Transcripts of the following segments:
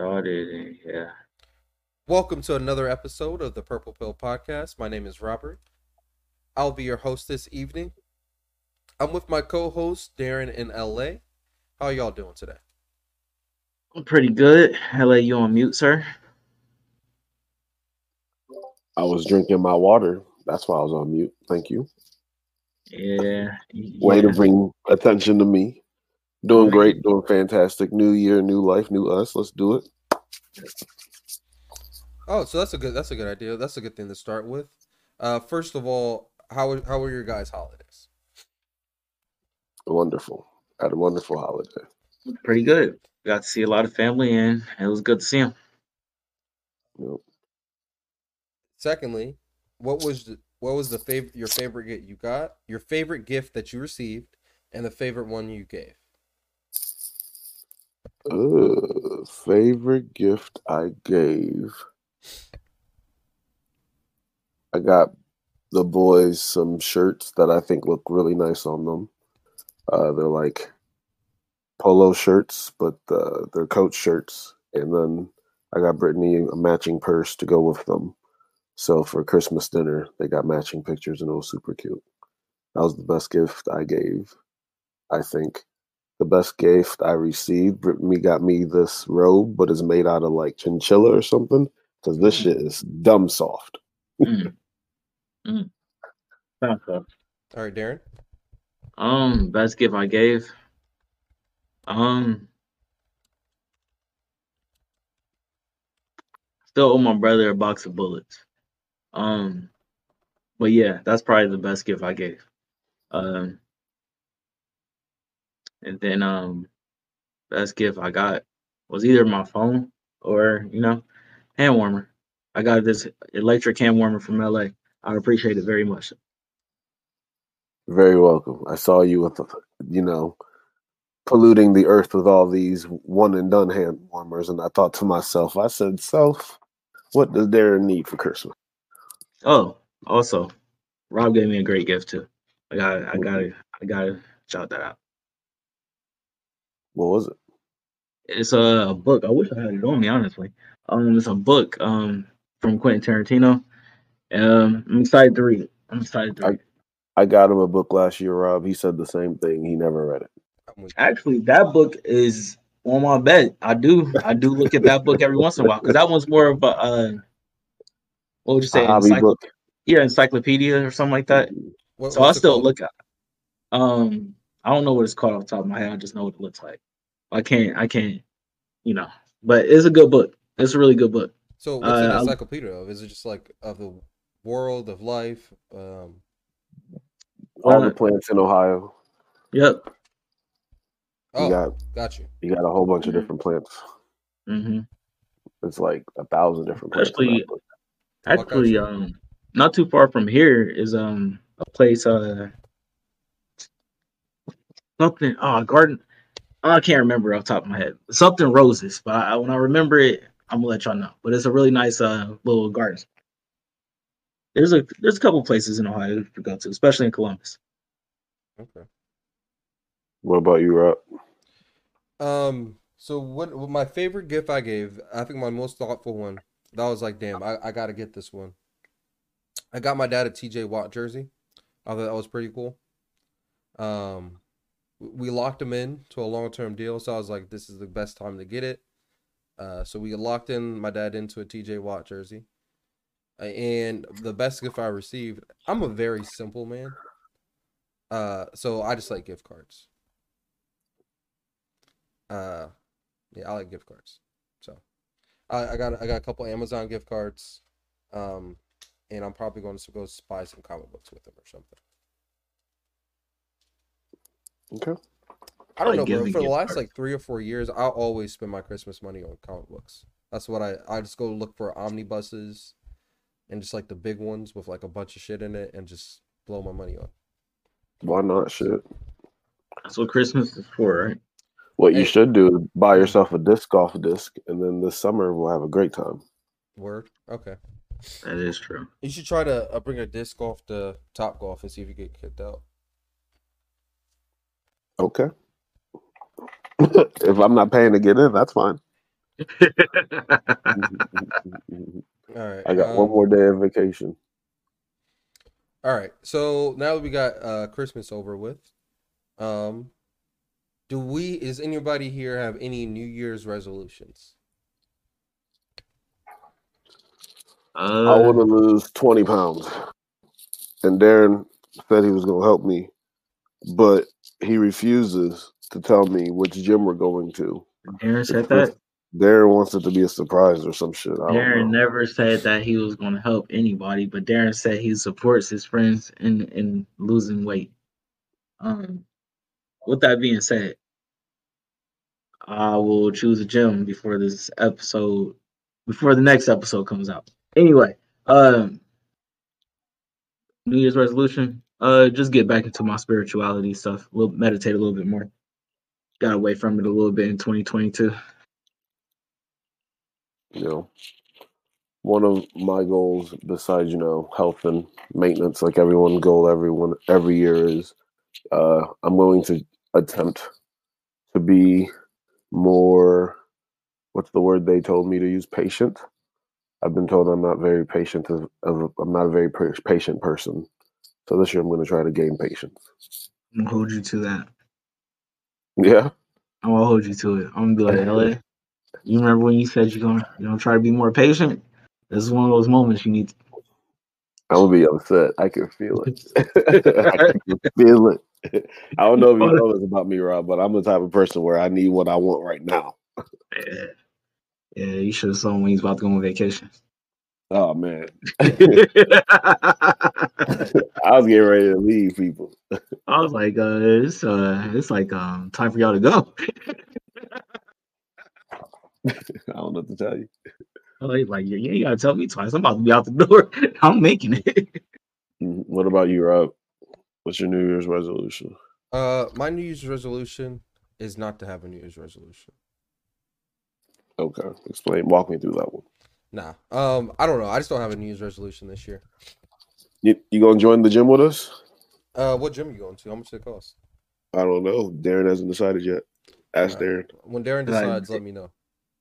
started. Yeah. Welcome to another episode of the Purple Pill Podcast. My name is Robert. I'll be your host this evening. I'm with my co-host Darren in LA. How y'all doing today? I'm pretty good. LA, you on mute, sir? I was drinking my water. That's why I was on mute. Thank you. Yeah. Way yeah. to bring attention to me. Doing great, doing fantastic. New year, new life, new us. Let's do it. Oh, so that's a good that's a good idea. That's a good thing to start with. Uh, first of all, how how were your guys' holidays? Wonderful. Had a wonderful holiday. Pretty good. Got to see a lot of family and it was good to see them. Yep. Secondly, what was the, what was the favorite your favorite gift you got? Your favorite gift that you received, and the favorite one you gave. Uh, favorite gift I gave. I got the boys some shirts that I think look really nice on them. Uh, they're like polo shirts, but uh, they're coach shirts. And then I got Brittany a matching purse to go with them. So for Christmas dinner, they got matching pictures and it was super cute. That was the best gift I gave, I think. The best gift I received, Brittany got me this robe, but it's made out of like chinchilla or something. Because this shit is dumb soft. Mm. Mm. Sounds good. All right, Darren. Um, best gift I gave. Um, still owe my brother a box of bullets. Um, but yeah, that's probably the best gift I gave. Um, and then um, best gift I got was either my phone or you know, hand warmer. I got this electric hand warmer from LA. I appreciate it very much. Very welcome. I saw you with, you know, polluting the earth with all these one and done hand warmers, and I thought to myself, I said, "Self, what does Darren need for Christmas?" Oh, also, Rob gave me a great gift too. I got, I got I got to shout that out. What was it? It's a book. I wish I had it on me, honestly. Um, it's a book um from Quentin Tarantino. Um, I'm excited to read it. I'm excited to read it. I got him a book last year, Rob. He said the same thing. He never read it. Actually, that book is on my bed. I do, I do look at that book every once in a while because that one's more of a, uh, what would you A say, hobby encycl- book. yeah, encyclopedia or something like that. What, So I what's still called? look at. Um, I don't know what it's called off the top of my head. I just know what it looks like. I can't, I can't, you know. But it's a good book. It's a really good book. So what's an Uh, I'll- encyclopedia of? Is it just like of the world of life? Um, All Uh, the plants in Ohio. Yep. oh, got got you. you got a whole bunch of Mhm. different plants. hmm It's like a thousand different plants. Actually, that book. Oh, I got Actually, um, not too far from here is um a place uh something oh garden oh, I can't remember off the top of my head something roses but I, when I remember it I'm gonna let y'all know but it's a really nice uh little garden there's a there's a couple places in Ohio to go to especially in Columbus Okay. What about you, Rob? Um. So what, what? My favorite gift I gave, I think my most thoughtful one. That was like, damn, I, I gotta get this one. I got my dad a TJ Watt jersey. I thought that was pretty cool. Um, we locked him in to a long term deal, so I was like, this is the best time to get it. Uh, so we locked in my dad into a TJ Watt jersey. Uh, And the best gift I received, I'm a very simple man. Uh, so I just like gift cards. Uh, yeah, I like gift cards. So I, I got I got a couple Amazon gift cards. Um, and I'm probably going to go buy some comic books with them or something. Okay. I don't Like know, bro. For the last cards. like three or four years, I'll always spend my Christmas money on comic books. That's what I I just go look for omnibuses and just like the big ones with like a bunch of shit in it and just blow my money on. Why not? Shit. that's what Christmas is for right What you should do is buy yourself a disc golf disc, and then this summer we'll have a great time. Word. Okay. that is true You should try to uh, bring a disc golf to Top Golf and see if you get kicked out. Okay. if I'm not paying to get in, that's fine. All right. I got one um, more day of vacation. All right. So now that we got uh Christmas over with, um do we is anybody here have any New Year's resolutions? I uh, want to lose 20 pounds. And Darren said he was going to help me, but he refuses to tell me which gym we're going to. Darren said that. Darren wants it to be a surprise or some shit. I Darren never said that he was going to help anybody, but Darren said he supports his friends in in losing weight. Um, with that being said, I will choose a gym before this episode, before the next episode comes out. Anyway, um, New Year's resolution, uh, just get back into my spirituality stuff. Little meditate a little bit more. Got away from it a little bit in 2022. You know, one of my goals, besides you know health and maintenance, like everyone goal everyone every year is, uh, I'm willing to attempt to be more. What's the word they told me to use? Patient. I've been told I'm not very patient. As a, I'm not a very patient person. So this year I'm going to try to gain patience. I'm gonna hold you to that. Yeah. I'm gonna hold you to it. I'm gonna be like, LA. You remember when you said you're gonna you know try to be more patient? This is one of those moments you need. To, I'm gonna be upset. I can feel it. I can feel it. I don't know if you know this about me, Rob, but I'm the type of person where I need what I want right now. yeah, yeah. You should have saw when he's about to go on vacation. Oh man, I I was getting ready to leave people. I was like, uh, it's uh, it's like um, time for y'all to go. I don't know what to tell you. Oh, he's like, yeah, yeah, you gotta tell me twice. I'm about to be out the door. I'm making it. Mhm. What about you, Rob? What's your New Year's resolution? Uh my New Year's resolution is not to have a New Year's resolution. Okay, explain. Walk me through that one. Nah. Um I don't know. I just don't have a New Year's resolution this year. You you gonna join the gym with us? Uh what gym you going to? How much does it cost? I don't know. Darren hasn't decided yet. Ask Alright. Darren. When Darren Like, decides, let me know.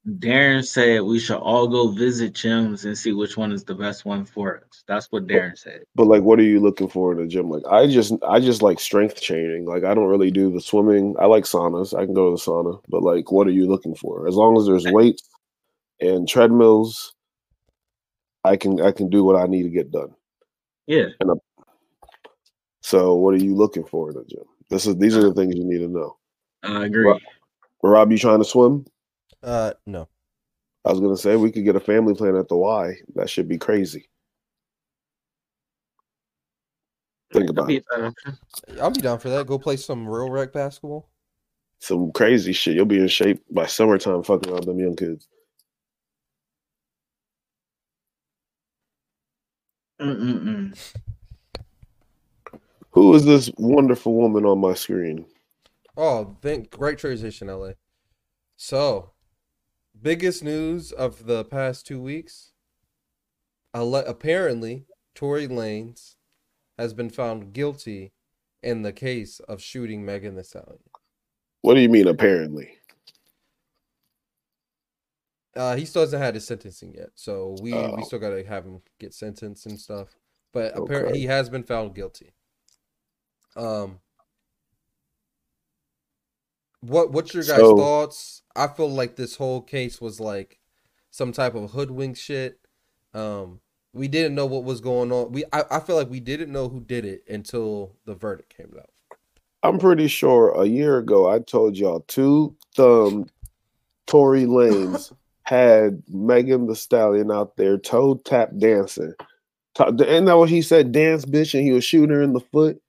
Darren said we should all go visit gyms and see which one is the best one for us. That's what Darren said. But like, what are you looking for in a gym? Like, I just, I just like strength training. Like, I don't really do the swimming. I like saunas. I can go to the sauna. But like, what are you looking for? As long as there's weights and treadmills, I can, I can do what I need to get done. Yeah, So, what are you looking for in a gym? This is, these are the things you need to know. I agree. Rob, Rob, you trying to swim? Uh no. I was gonna say we could get a family plan at the Y. That should be crazy. Think about it. I'll be down for that. Go play some real rec basketball. Some crazy shit. You'll be in shape by summertime fucking around them young kids. Mm-mm-mm. Who is this wonderful woman on my screen? Oh, thank great transition, LA. So, biggest news of the past two weeks. Ale- apparently, Tory Lanez has been found guilty in the case of shooting Megan Thee Stallion. What do you mean apparently? Uh, he still hasn't had his sentencing yet, so we Oh. we still gotta have him get sentenced and stuff. But apparently, he has been found guilty. Um, what what's your guys' So- thoughts? I feel like this whole case was like some type of hoodwink shit. Um, we didn't know what was going on. We I, I feel like we didn't know who did it until the verdict came out. I'm pretty sure a year ago I told y'all two thumb Tory Lanez had Megan Thee Stallion out there toe tap dancing. Ta- Isn't that what he said? Dance bitch, and he was shooting her in the foot.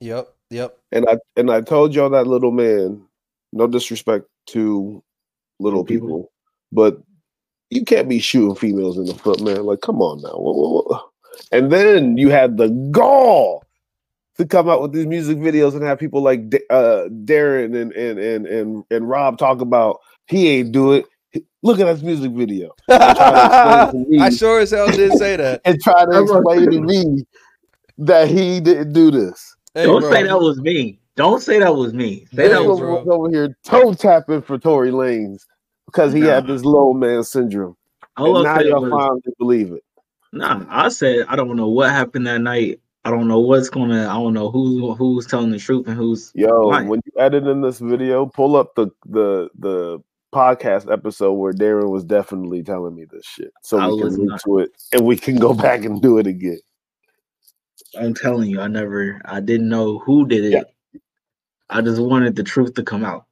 Yep, yep. And I and I told y'all that little man, no disrespect to little People. people, but you can't be shooting females in the foot, man. Like, come on now. Whoa, whoa, whoa. And then you had the gall to come out with these music videos and have people like Da- uh, Darren and and and and and Rob talk about he ain't do it. Look at this music video to to me. I sure as hell did say that. and try to explain to me that he didn't do this. Hey, Don't bro, say that was me. Don't say that was me. Say Hey, that was bro. was over here toe tapping for Tory Lanez because he had this low man syndrome. All and I now said y'all was, finally believe it. nah. I said I don't know what happened that night. I don't know what's gonna. I don't know who who's telling the truth and who's Yo, lying. when you edit in this video, pull up the the the podcast episode where Darren was definitely telling me this shit, so I we can not. to it and we can go back and do it again. I'm telling you, I never. I didn't know who did it. Yeah. I just wanted the truth to come out.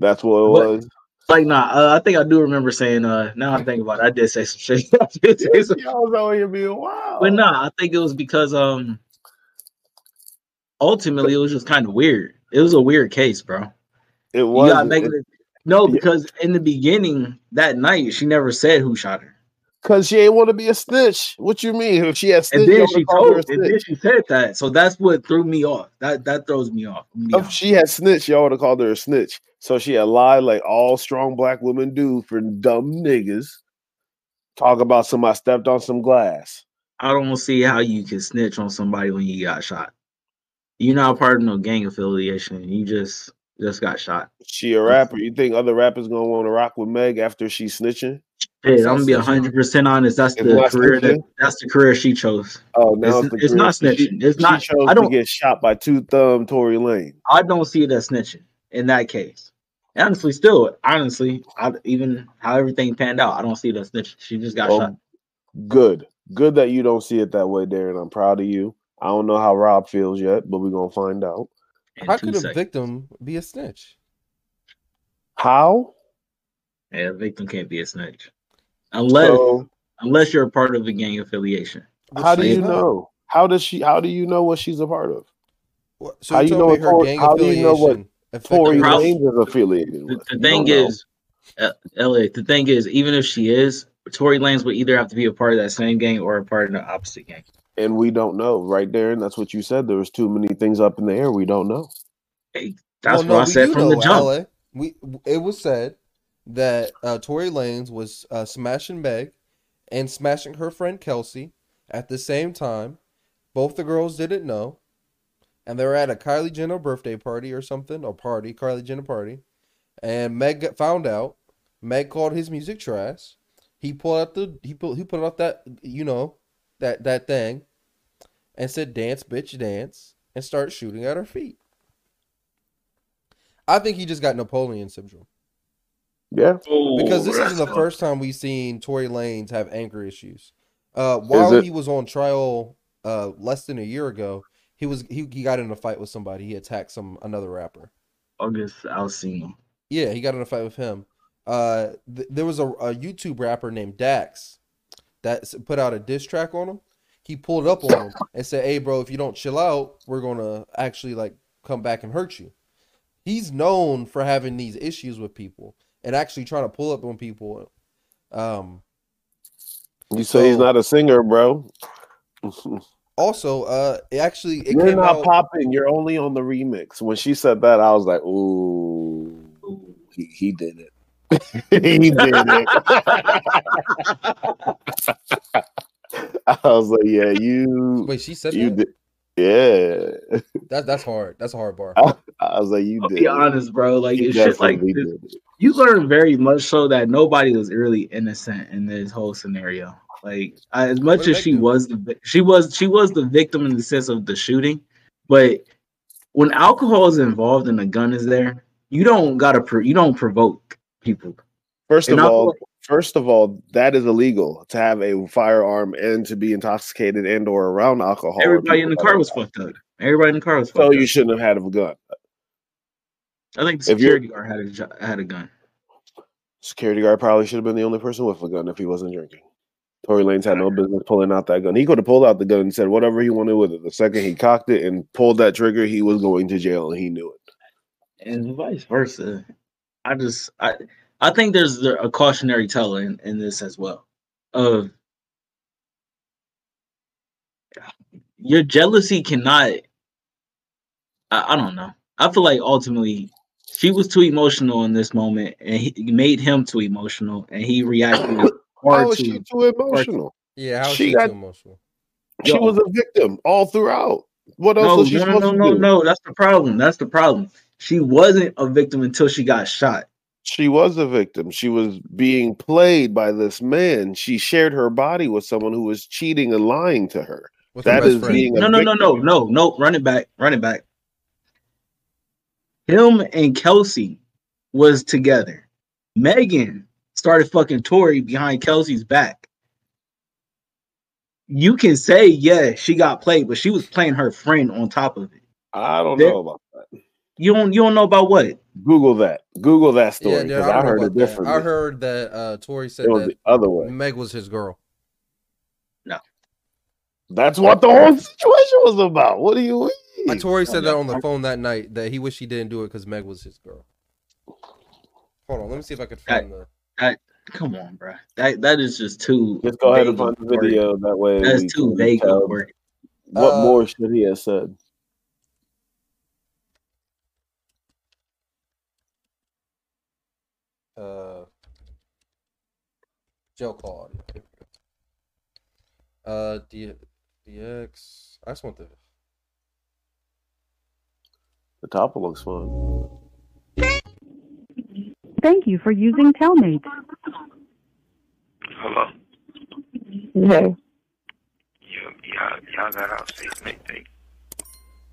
That's what it What? was. Like, nah. Uh, I think I do remember saying. Uh, now I think about it, I did say some shit. I did say some Y'all was here being wild. But nah, I think it was because um ultimately it was just kind of weird. It was a weird case, bro. it You was. gotta make it, no, because in the beginning that night she never said who shot her. Because she ain't want to be a snitch. What you mean? If she had snitch, And then she told and then she said that. So that's what threw me off. That that throws me off. Be If honest. she had snitch, y'all would have called her a snitch. So she had lied like all strong black women do for dumb niggas. Talk about somebody stepped on some glass. I don't see how you can snitch on somebody when you got shot. You're not part of no gang affiliation. You just just got shot. She a rapper. You think other rappers gonna want to rock with Meg after she snitching? Hey, I'm gonna be hundred percent honest. That's the career that that's the career she chose. Oh, now It's- it's, it's not career. She- snitching. It's she not- chose I don't- get shot by two thumb Tory Lane. I don't see it as snitching in that case. Honestly, still, honestly, I, even how everything panned out, I don't see it as snitching. She just got Well, shot. Good, good that you don't see it that way, Darren. I'm proud of you. I don't know how Rob feels yet, but we're gonna find out. In How could a seconds. victim be a snitch? How? Yeah, a victim can't be a snitch unless So, unless you're a part of a gang affiliation. How do you not. know? How does she? How do you know what she's a part of? What- So How you you know her Tor- gang how do you know what affiliation Tory Lanez is affiliated The, with. the You thing is, uh, LA. The thing is, even if she is, Tory Lanez would either have to be a part of that same gang or a part of the opposite gang. And we don't know, right, Darren? That's what you said. There was too many things up in the air. We don't know. Hey, that's Well, what no, I said do from the know, jump. LA. We it was said that uh, Tory Lanez was uh, smashing Meg and smashing her friend Kelsey at the same time. Both the girls didn't know, and they were at a Kylie Jenner birthday party or something, or party, Kylie Jenner party, and Meg found out. Meg called his music trash. He pulled out the he put he put out that you know that that thing, and said dance bitch dance and start shooting at her feet. I think he just got Napoleon syndrome Yeah, because this isn't the that's first time we've seen Tory Lanez have anger issues. Uh, while it? he was on trial uh, less than a year ago, he was he, he got in a fight with somebody. He attacked some another rapper. August Alsina. Yeah, he got in a fight with him. Uh, th- there was a, a YouTube rapper named Dax that put out a diss track on him. He pulled up on him and said, "Hey, bro, if you don't chill out, we're gonna actually like come back and hurt you." He's known for having these issues with people and actually trying to pull up on people. Um, you say he's not a singer, bro. also, uh, it actually it You're came not out. popping. You're only on the remix. When she said that, I was like, "Ooh, he, he did it. He did it." I was like, "Yeah, you, Wait, she said you that? did, yeah." That that's hard. That's a hard bar. I was like, "You I'll did." be honest, bro. Like You it's shit like this. did it. you learn very much so that nobody was really innocent in this whole scenario. Like I- as much What as she do? was the she was she was the victim in the sense of the shooting, but when alcohol is involved and a gun is there, you don't gotta pro- you don't provoke people. First And of all, like- first of all, that is illegal to have a firearm and to be intoxicated and or around alcohol. Everybody in the car was fucked up. Everybody in the car was fucked So up. you shouldn't have had a gun. I think the security guard had a had a gun. Security guard probably should have been the only person with a gun if he wasn't drinking. Tory Lanez had no business pulling out that gun. He could have pulled out the gun and said whatever he wanted with it. The second he cocked it and pulled that trigger, he was going to jail and he knew it. and vice versa. I just I I think there's a cautionary tale in, in this as well. Of your jealousy cannot. I, I don't know. I feel like ultimately she was too emotional in this moment, and he made him too emotional, and he reacted How was too. she too emotional? Yeah, how is She she got- too emotional? She Yo. was a victim all throughout. What else No, was she no, no, supposed no, to no, do? no. That's the problem. That's the problem. She wasn't a victim until she got shot. She was a victim. She was being played by this man. She shared her body with someone who was cheating and lying to her. With That best is friend. being a No, no, no, no, no, no. Run it back. Run it back. Him and Kelsey was together. Megan started fucking Tory behind Kelsey's back. You can say, yeah, she got played, but she was playing her friend on top of it. I don't There- know about that. You don't you don't know about what? Google that. Google that story Yeah, because dude, I, I, heard it about that. I heard that uh, Tory said it was that the other way. Meg was his girl. No. That's what the whole situation was about. What do you mean? Like Tory said that on the phone that night that he wished he didn't do it because Meg was his girl. Hold on, let me see if I could find the. Come on, bro. That that is just too Just go ahead and find the video. That way, That's too vague of tell a word. What Uh, more should he have said? Uh jail call audio. Here we go. Uh D DX. I just want the The topper looks fun. Thank you for using Telmate. Hello. Hey. Yeah, y'all, y'all got out safe and everything.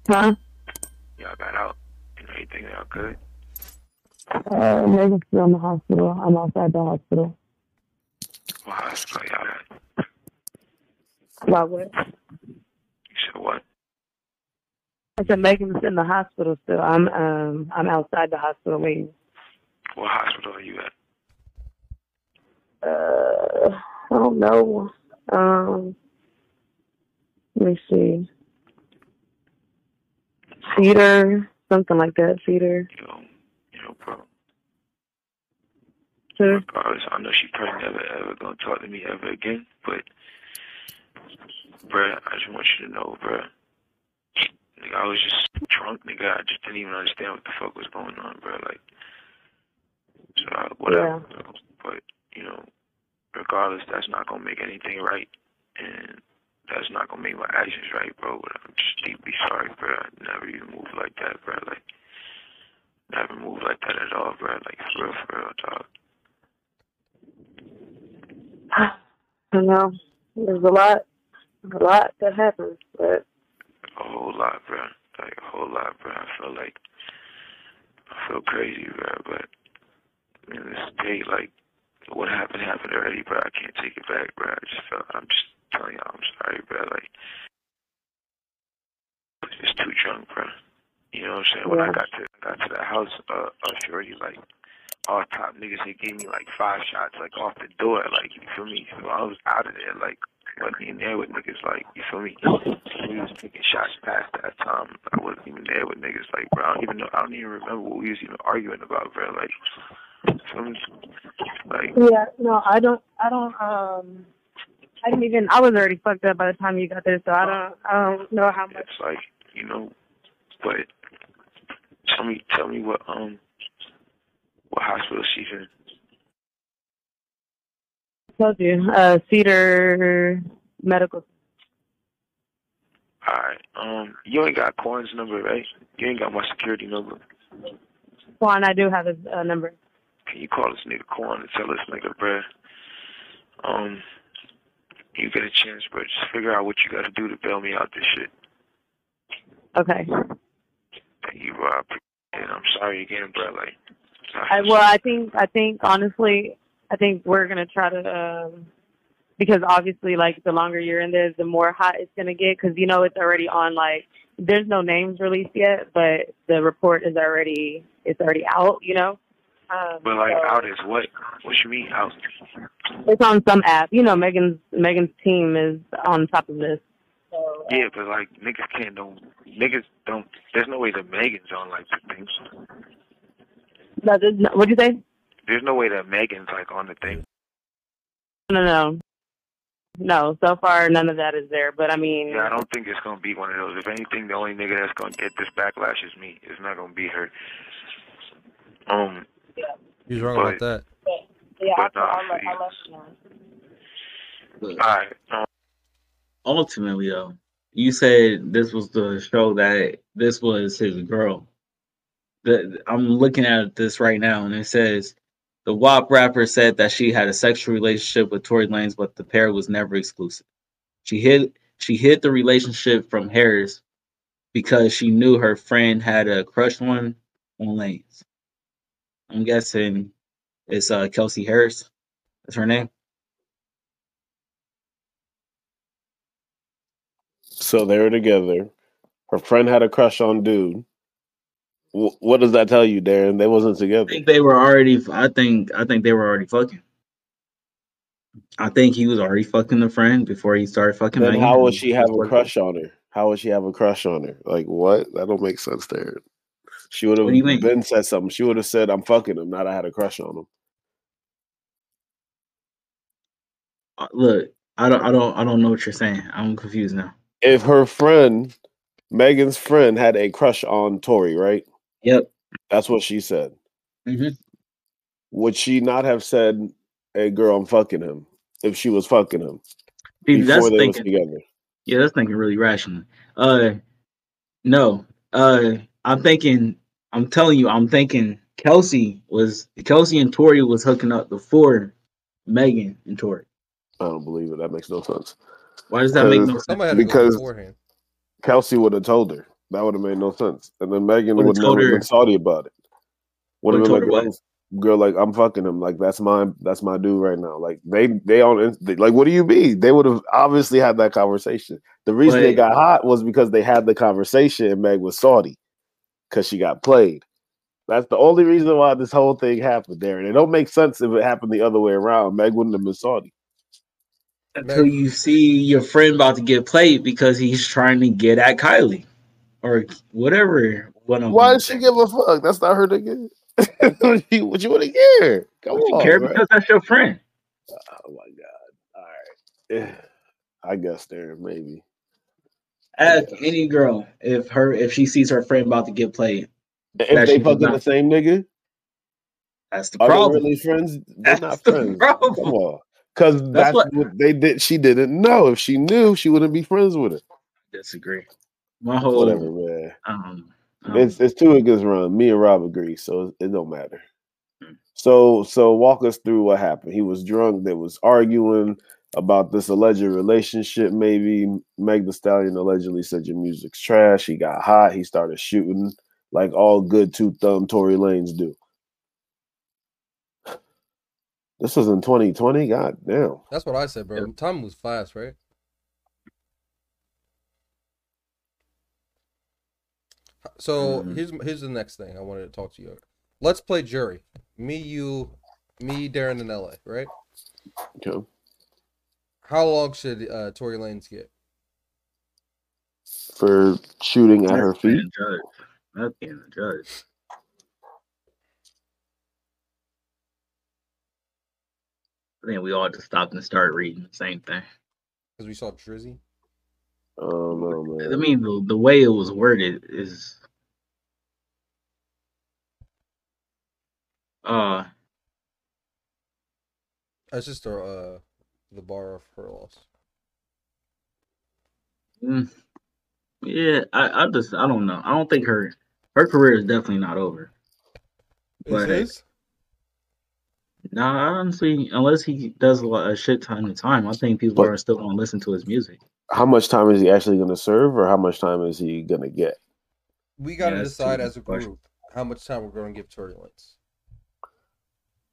Huh? Y'all got out and everything. Y'all good. Uh, Megan's still in the hospital. I'm outside the hospital. What hospital y'all at? About what? You said what? I said Megan's in the hospital still. I'm um I'm outside the hospital waiting. What hospital are you at? Uh, I don't know. Um, let me see. Cedar, something like that. Cedar. You know, know, bro. Sure. Regardless, I know she probably never ever gonna talk to me ever again. But, bruh, I just want you to know, bruh. Nigga, I was just drunk, nigga. I just didn't even understand what the fuck was going on, bruh. Like, so I, whatever. bro. But you know, regardless, that's not gonna make anything right, and that's not gonna make my actions right, bro. But I'm just deeply sorry, bro. I never even moved like that, bro. Like, never moved like that at all, bro. Like, for real, for real, dog. I know. There's a lot, a lot that happens, but A whole lot, bro. Like a whole lot, bro. I feel like I feel crazy, bro. But in this day, like what happened happened already, bro. I can't take it back, bro. I just felt. I'm just telling y'all, I'm sorry, bro. Like just too drunk, bro. You know what I'm saying? When I got to got to the house, uh, uh, shorty, like all top niggas, they gave me like five shots, like off the door, like you feel me? So I was out of there, like wasn't even there with niggas, like you feel me? We was taking shots past that time. I wasn't even there with niggas, like bro. I don't even know. I don't even remember what we was even arguing about, bro. Like, you feel me? Like, yeah, no, I don't, I don't, um, I didn't even, I was already fucked up by the time you got there, so I don't, I don't know how much. it's like you know, but tell me, tell me what um, what hospital she's in. I told you, uh, Cedar Medical. Alright, um, you ain't got Corn's number, right? You ain't got my security number. Juan, I do have his uh, number. Can you call this nigga Corn and tell this nigga, bruh, um, you get a chance, bro, just figure out what you gotta do to bail me out this shit. Okay. You. I appreciate it. I'm sorry again, bro. Like, I, well, I think, I think honestly, I think we're gonna try to, um, because obviously, like the longer you're in there, the more hot it's gonna get. Because you know it's already on. Like, there's no names released yet, but the report is already, it's already out. You know. Um, but like, so- out is what? What you mean out? It's on some app. You know, Megan's Megan's team is on top of this. So, Yeah, but like, niggas can't don't niggas don't. There's no way that Megan's on like the thing. no, there's no- what'd you say? There's no way that Megan's like on the thing. No, no, no. So far, none of that is there. But I mean, Yeah, I don't think it's gonna be one of those. If anything, the only nigga that's gonna get this backlash is me. It's not gonna be her. Um, Yeah. He's wrong But- about that. yeah, but I'll, nah, I'll, let- see. I'll let you know. Look, alright. Um, ultimately though, you said this was the show that this was his girl. The, I'm looking at this right now and it says The WAP rapper said that she had a sexual relationship with Tory Lanez, but the pair was never exclusive. She hid she hid the relationship from Harris because she knew her friend had a crush on on Lanez. I'm guessing it's uh Kelsey Harris. That's her name. So they were together. Her friend had a crush on dude. W- what does that tell you, Darren? They wasn't together. I think they were already. I think. I think they were already fucking. I think he was already fucking the friend before he started fucking. Then how would she have a crush on her? How would she have a crush on her? Like what? That don't make sense, Darren. She would have What do you mean? been said something. She would have said, "I'm fucking him." Not I had a crush on him. Uh, Look, I don't. I don't. I don't know what you're saying. I'm confused now. If her friend, Megan's friend, had a crush on Tory, right? Yep. That's what she said. Mhm. Would she not have said, "Hey, girl, I'm fucking him"? If she was fucking him before they was together. Yeah, that's thinking really rational. Uh, no. Uh, I'm thinking. I'm telling you. I'm thinking. Kelsey was Kelsey and Tory was hooking up before Megan and Tory. I don't believe it. That makes no sense. Why does that make no sense? Somebody had to Because- Kelsey would have told her. That would have made no sense. And then Megan Would've never her- been salty about it. Would have been like, her girl, like I'm fucking him. Like that's my that's my dude right now. Like they they on they, like what do you mean? They would have obviously had that conversation. The reason they got hot was because they had the conversation and Meg was salty because she got played. That's the only reason why this whole thing happened there. And it don't make sense if it happened the other way around. Meg wouldn't have been salty. Until you see your friend about to get played because he's trying to get at Kylie or whatever. Why does she give a fuck? That's not her nigga. what you, what you want to care? Come Don't you on, care bro. because that's your friend. Oh my god! All right, I guess there maybe. Ask any girl if her if she sees her friend about to get played. If they fucking the same nigga, That's the are problem. they really friends? They're That's not the friends. problem. Come on, because that's, what- what, they did. She didn't know. If she knew, she wouldn't be friends with it. Disagree. My whole Whatever, man. um, um, It's it's two against run. Me and Rob agree, so it, it don't matter. Hmm. So so walk us through what happened. He was drunk. They was arguing about this alleged relationship. Maybe Meg Thee Stallion allegedly said your music's trash. He got hot. He started shooting like all good two thumb Tory Lanez do. This was in 2020. God damn. That's what I said, bro. Time was fast, right? So Mhm. here's here's the next thing I wanted to talk to you. About. Let's play jury. Me, you, me, Darren, and LA. Right? Okay. How long should uh, Tory Lanez get? For shooting at her that's being feet. a judge. That's being a judge. I think we all just stopped and started reading the same thing. Because we saw Drizzy. I don't man. I mean, the, the way it was worded is, uh, That's just a, uh, the bar of her loss. mm, yeah. I, I just, I don't know. I don't think her, her career is definitely not over. Is But- his? Nah, honestly, unless he does a, lot, a shit ton of time, I think people But- are still gonna listen to his music. How much time is he actually going to serve, or how much time is he going to get? We got to Yeah, decide as a questions. group how much time we're going to give Tory Lanez.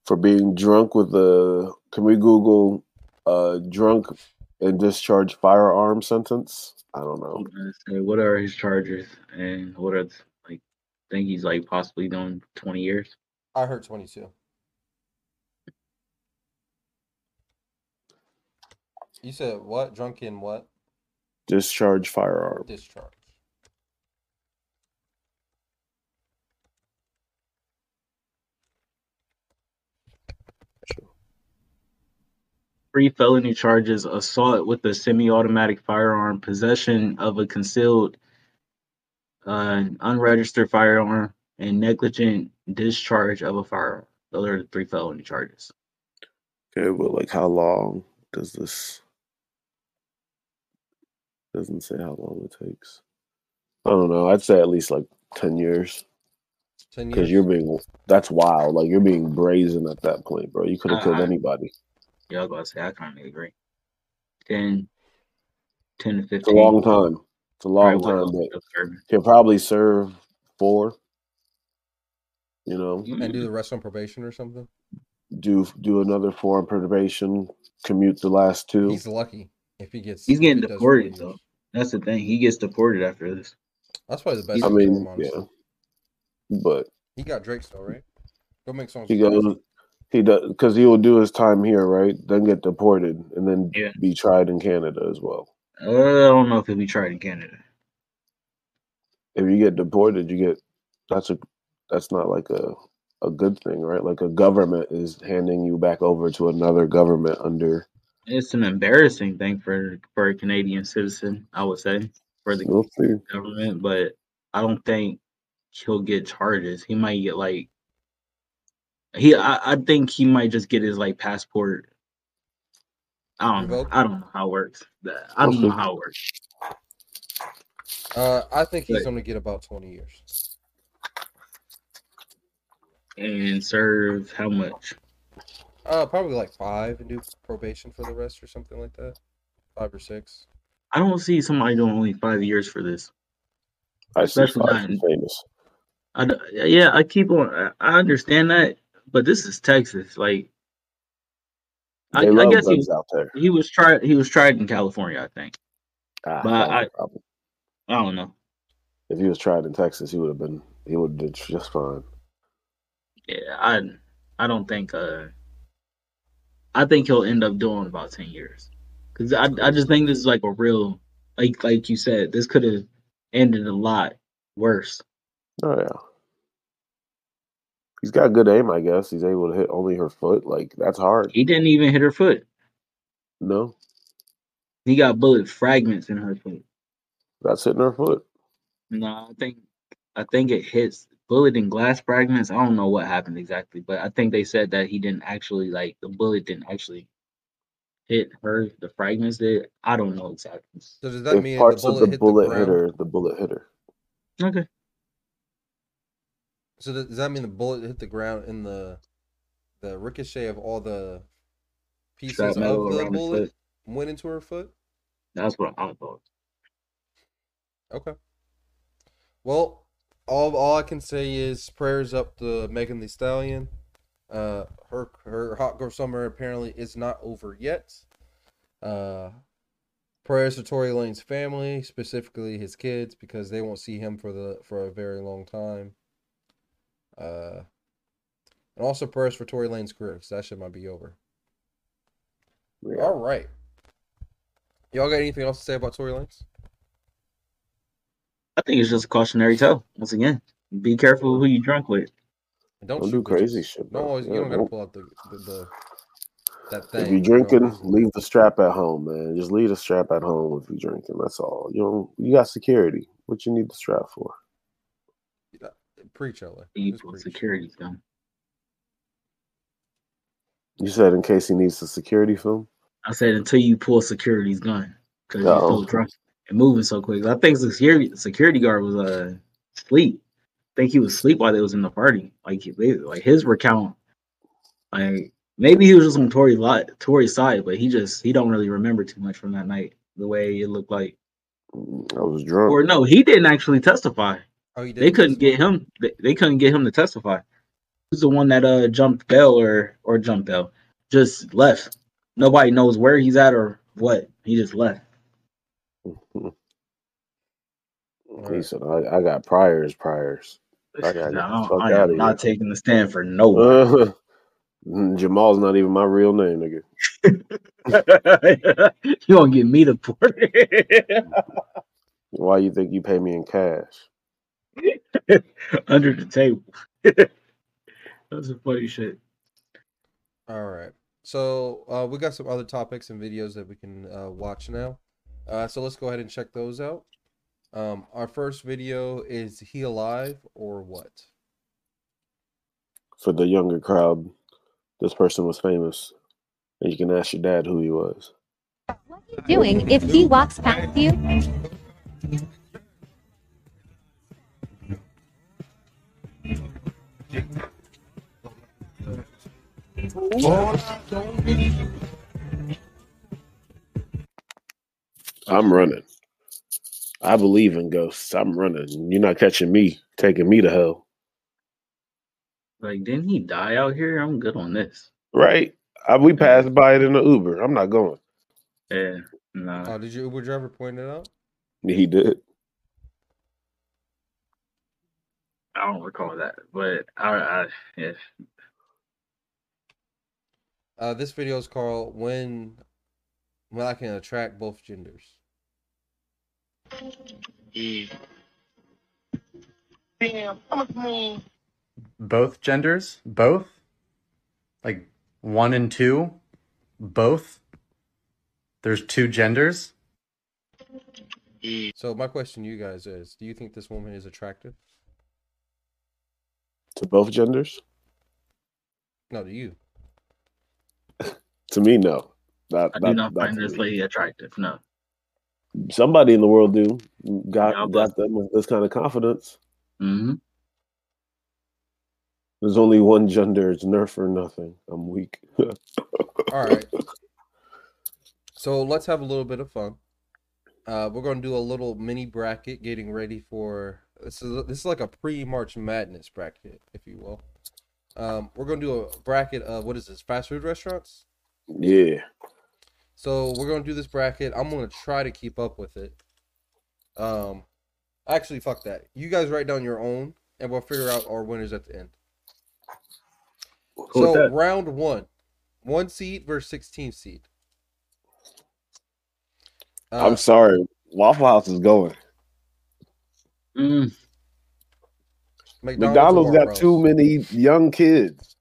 for being drunk with the. can we google uh drunk and discharge firearm sentence i don't know say, what are his charges and what are the, like? Think he's like possibly doing twenty years. I heard 22. You said what? Drunken what? discharge firearm Discharge. Three felony charges: assault with a semi-automatic firearm, possession of a concealed, uh, unregistered firearm, and negligent discharge of a firearm. Those are the three felony charges. okay but like how long does this doesn't say how long it takes i don't know i'd say at least like 10 years Ten years. because you're being that's wild. Like you're being brazen at that point, bro. You could have killed Uh-uh. anybody. Yeah, I was about to say I kind of agree. 10, 10 to fifteen. It's a long time. It's a long Probably time, what but he'll probably serve four. You know, and do the rest on probation or something. do do another four on probation, commute the last two. He's lucky if he gets. He's getting he does deported though. Years. That's the thing. He gets deported after this. That's probably the best. I thing for him, mean, honestly. yeah, but He got Drake still, right? Go make songs. he goes. He does because he will do his time here, right? Then get deported and then Yeah. be tried in Canada as well. Uh, I don't know if he'll be tried in Canada. If you get deported, you get that's a that's not like a a good thing, right? Like a government is handing you back over to another government under. It's an embarrassing thing for for a Canadian citizen, I would say, for the We'll see. government. But I don't think he'll get charges. He might get like he. I, I think he might just get his like passport. I don't know. Revoked? I don't know how it works. I don't know how it works. Uh, I think he's But- going to get about twenty years. And serve how much? Uh, probably like five and do probation for the rest or something like that. Five or six. I don't see somebody doing only five years for this. I see Especially five not- for famous. I d- yeah, I keep on. I- I understand that, but this is Texas. Like, I, I guess he was, out there. he was tried. He was tried in California, I think. Ah, but not a I- problem. I don't know. if he was tried in Texas, he would have been he would have did just fine. Yeah, I I don't think. Uh, I think he'll end up doing about ten years, because I I just think this is like a real like like you said, this could have ended a lot worse. Oh yeah. He's got good aim, I guess. He's able to hit only her foot. Like that's hard. He didn't even hit her foot. No, He got bullet fragments in her foot. that's hitting her foot. No, I think I think it hits bullet and glass fragments. I don't know what happened exactly, but I think they said that he didn't actually like the bullet didn't actually hit her. The fragments did. I don't know exactly. So does that if mean parts the bullet of the hit bullet the ground? hit her, the bullet hit her. Okay. So does does that mean the bullet hit the ground in the the ricochet of all the pieces of the bullet foot. went into her foot? That's what I thought. Okay. Well, all all I can say is prayers up to Megan Thee Stallion. Uh, her her hot girl summer apparently is not over yet. Uh, prayers to Tory Lane's family, specifically his kids, because they won't see him for the for a very long time. Uh, and also prayers for Tory Lane's career, because that shit might be over. Yeah. All right. Y'all got anything else to say about Tory Lanez? I think it's just a cautionary tale. Once again, be careful who you drunk with. Don't, Don't shoot do crazy bitches. shit, Don't bro. always, you Yeah, don't gotta pull out the the, the that thing. If you're you know? drinking, leave the strap at home, man. Just leave the strap at home if you're drinking. That's all. You don't. You got security. What you need the strap for? preach, LA. You Just put preach. security's gun. You said in case he needs the security film. I said until you pull security's gun because Oh. you're so drunk and moving so quick. I think the security security guard was uh asleep. I think he was asleep while they was in the party. Like they, like his recount, like maybe he was just on Tory's lot Tory's side, but he just he don't really remember too much from that night. The way it looked like, I was drunk. or no, he didn't actually testify. Oh, he did. They couldn't get him. They, they couldn't get him to testify. Who's the one that uh jumped Bell or or jumped Bell? Just left. Nobody knows where he's at or what. He just left. He said, I, "I got priors, priors." I gotta get the No, fuck I outta am not here. taking the stand for no one. Uh, Jamal's not even my real name, nigga. you gonna get me the port? Why you think you pay me in cash? under the table. That's some funny shit. All right. So uh, we got some other topics and videos that we can uh, watch now. Uh, so let's go ahead and check those out. Um, our first video is he alive or what? For the younger crowd, this person was famous, and you can ask your dad who he was. What are you doing if he walks past you? I'm running. I believe in ghosts. I'm running. You're not catching me, taking me to hell. Like, didn't he die out here? I'm good on this. Right? I, we passed by it in the Uber. I'm not going. Yeah, nah. Oh, did your Uber driver point it out? He did. I don't recall that, but I, I yeah. Uh, this video is called "When When I Can Attract Both Genders." Both genders? Both? Like one and two? Both? There's two genders? So my question to you guys is: Do you think this woman is attractive? To both genders? No, to you. To me, no. Not, I do not not find this me. lady attractive. No. Somebody in the world do. Got Yeah, got them with this kind of confidence. hmm There's only one gender. It's nerf or nothing. I'm weak. All right. So let's have a little bit of fun. Uh, we're going to do a little mini bracket, getting ready for this is this is like a pre-March Madness bracket, if you will. Um, we're going to do a bracket of what is this? Fast food restaurants. yeah. So we're going to do this bracket. I'm going to try to keep up with it. Um, actually, fuck that. You guys write down your own, and we'll figure out our winners at the end. Cool so round one, one seed versus 16 seed. Uh, I'm sorry. Waffle House is going. Mm, McDonald's or got too many young kids.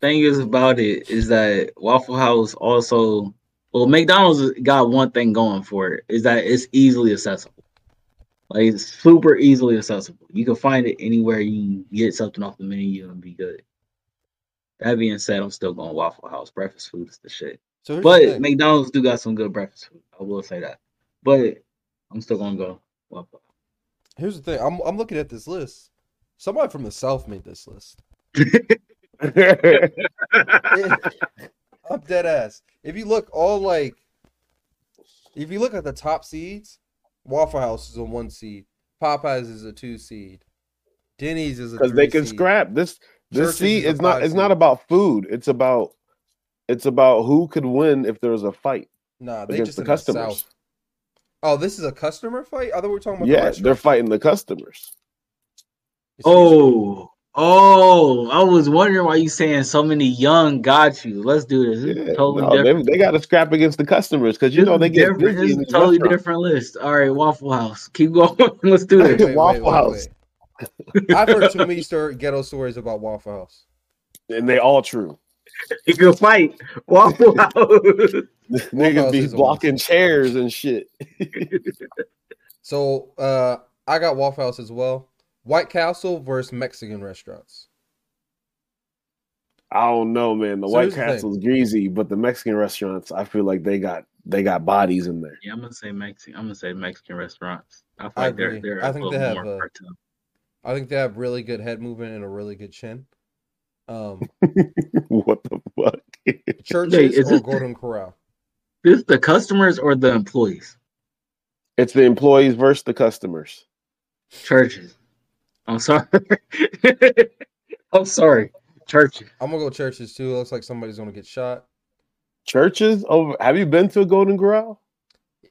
Thing is about it is that Waffle House also, well, McDonald's got one thing going for it is that it's easily accessible. Like it's super easily accessible. You can find it anywhere. You can get something off the menu and be good. That being said, I'm still going Waffle House. Breakfast food is the shit. So here's the But. McDonald's do got some good breakfast food. I will say that. But I'm still gonna go Waffle Here's the thing. I'm I'm looking at this list. Somebody from the South made this list. I'm dead ass. If you look all like, if you look at the top seeds, Waffle House is a one seed. Popeyes is a two seed. Denny's is a Because they can seed. scrap this. This Church's see, is a it's not. five It's not about food. It's about. It's about who could win if there was a fight Nah, they against just the in the customers. Oh, this is a customer fight. I thought we were talking about Yeah, restaurant. they're fighting the customers. Oh, oh! I was wondering why you saying so many young got you. Let's do this. This Yeah, totally no, different. they, they got to scrap against the customers because you This know they get different. busy This in is totally restaurants. different list. All right, Waffle House. Keep going. Let's do this. wait, Waffle wait, wait, House. wait. I've heard too many story, ghetto stories about Waffle House. and they all true. You can fight Waffle House. Niggas be is a blocking chairs and shit. So uh, I got Waffle House as well. White Castle versus Mexican restaurants. I don't know, man. The So White here's the. Castle's greasy, but the Mexican restaurants, I feel like they got they got bodies in there. yeah, I'm gonna say Mexican. I'm gonna say Mexican restaurants. I feel I like they're they're I a think little they have, more uh. I think they have really good head movement and a really good chin. Um, what the fuck? Church's is or this- Golden Corral. This the customers or the employees? it's the employees versus the customers. Church's. I'm sorry. I'm sorry. Church's. I'm gonna go Church's too. It looks like somebody's gonna get shot. Church's over. Have you been to a Golden Corral?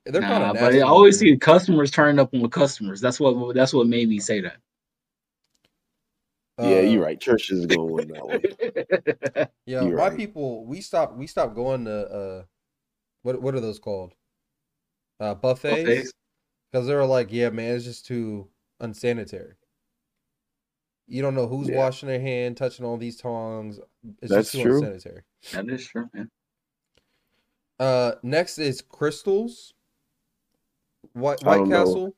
They're kind Nah, of. but I always see customers turning up on the customers. That's what that's what made me say that. yeah, Uh, you're right. Church's is going that way. Yeah, You're my right. people, we stopped. We stopped going to uh, what what are those called? Uh, buffets. Buffets? Because they were like, yeah, man, it's just too unsanitary. You don't know who's Yeah. washing their hand, touching all these tongs. It's That's just too true. unsanitary. That is true, man. Uh, next is Krystal's. White White don't know. Castle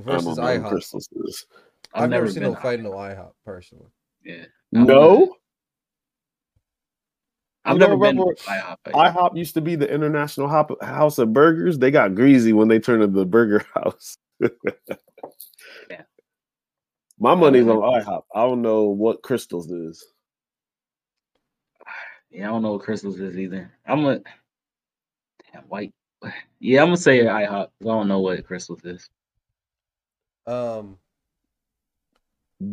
versus don't IHOP. Krystal's is. I've, never, seen them no to fight IHOP. no IHOP personally. Yeah. No, I've You never been to IHOP. IHOP used to be the International Hop- House of Burgers. They got greasy when they turned into the Burger House. My money's on IHOP. I don't know what Krystal's is. Yeah, I don't know what Krystal's is either. I'm a damn white. Yeah, I'm gonna say IHOP. I don't know what Krystal's is. Um,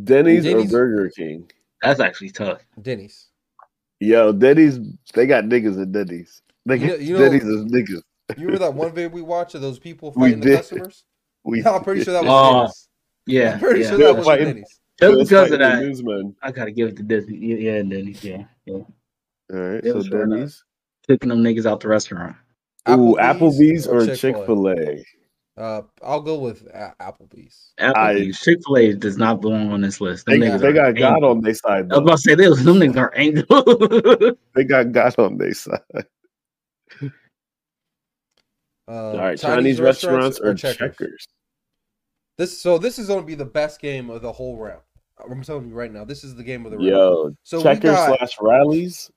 Denny's, Denny's- or Burger King? That's actually tough. Denny's. Yo, Denny's. They got niggas at Denny's. They You know- got you know- Denny's is niggas. You remember that one video we watched of those people We fighting the did. customers? We, I'm pretty sure that was Denny's. Yeah, I'm pretty yeah. sure that was Fighting- Denny's. Just because of that, newsman. I gotta give it to Disney. Yeah, yeah, Denny's. Yeah, yeah. All right, Yeah, so sure enough. Denny's. Kicking them niggas out the restaurant. Ooh, Applebee's or Chick-fil-A? Chick Fil A. Uh, I'll go with A- Applebee's. Applebee's, Chick Fil A does not belong on this list. Them They, niggas they got God on their side. I was about to say this. Them niggas are angry. They got God on their side. Uh, All right, Chinese, restaurants, or checkers? This so this is going to be the best game of the whole round. I'm telling you right now, this is the game of the round. Yo, So checkers got- slash Rally's.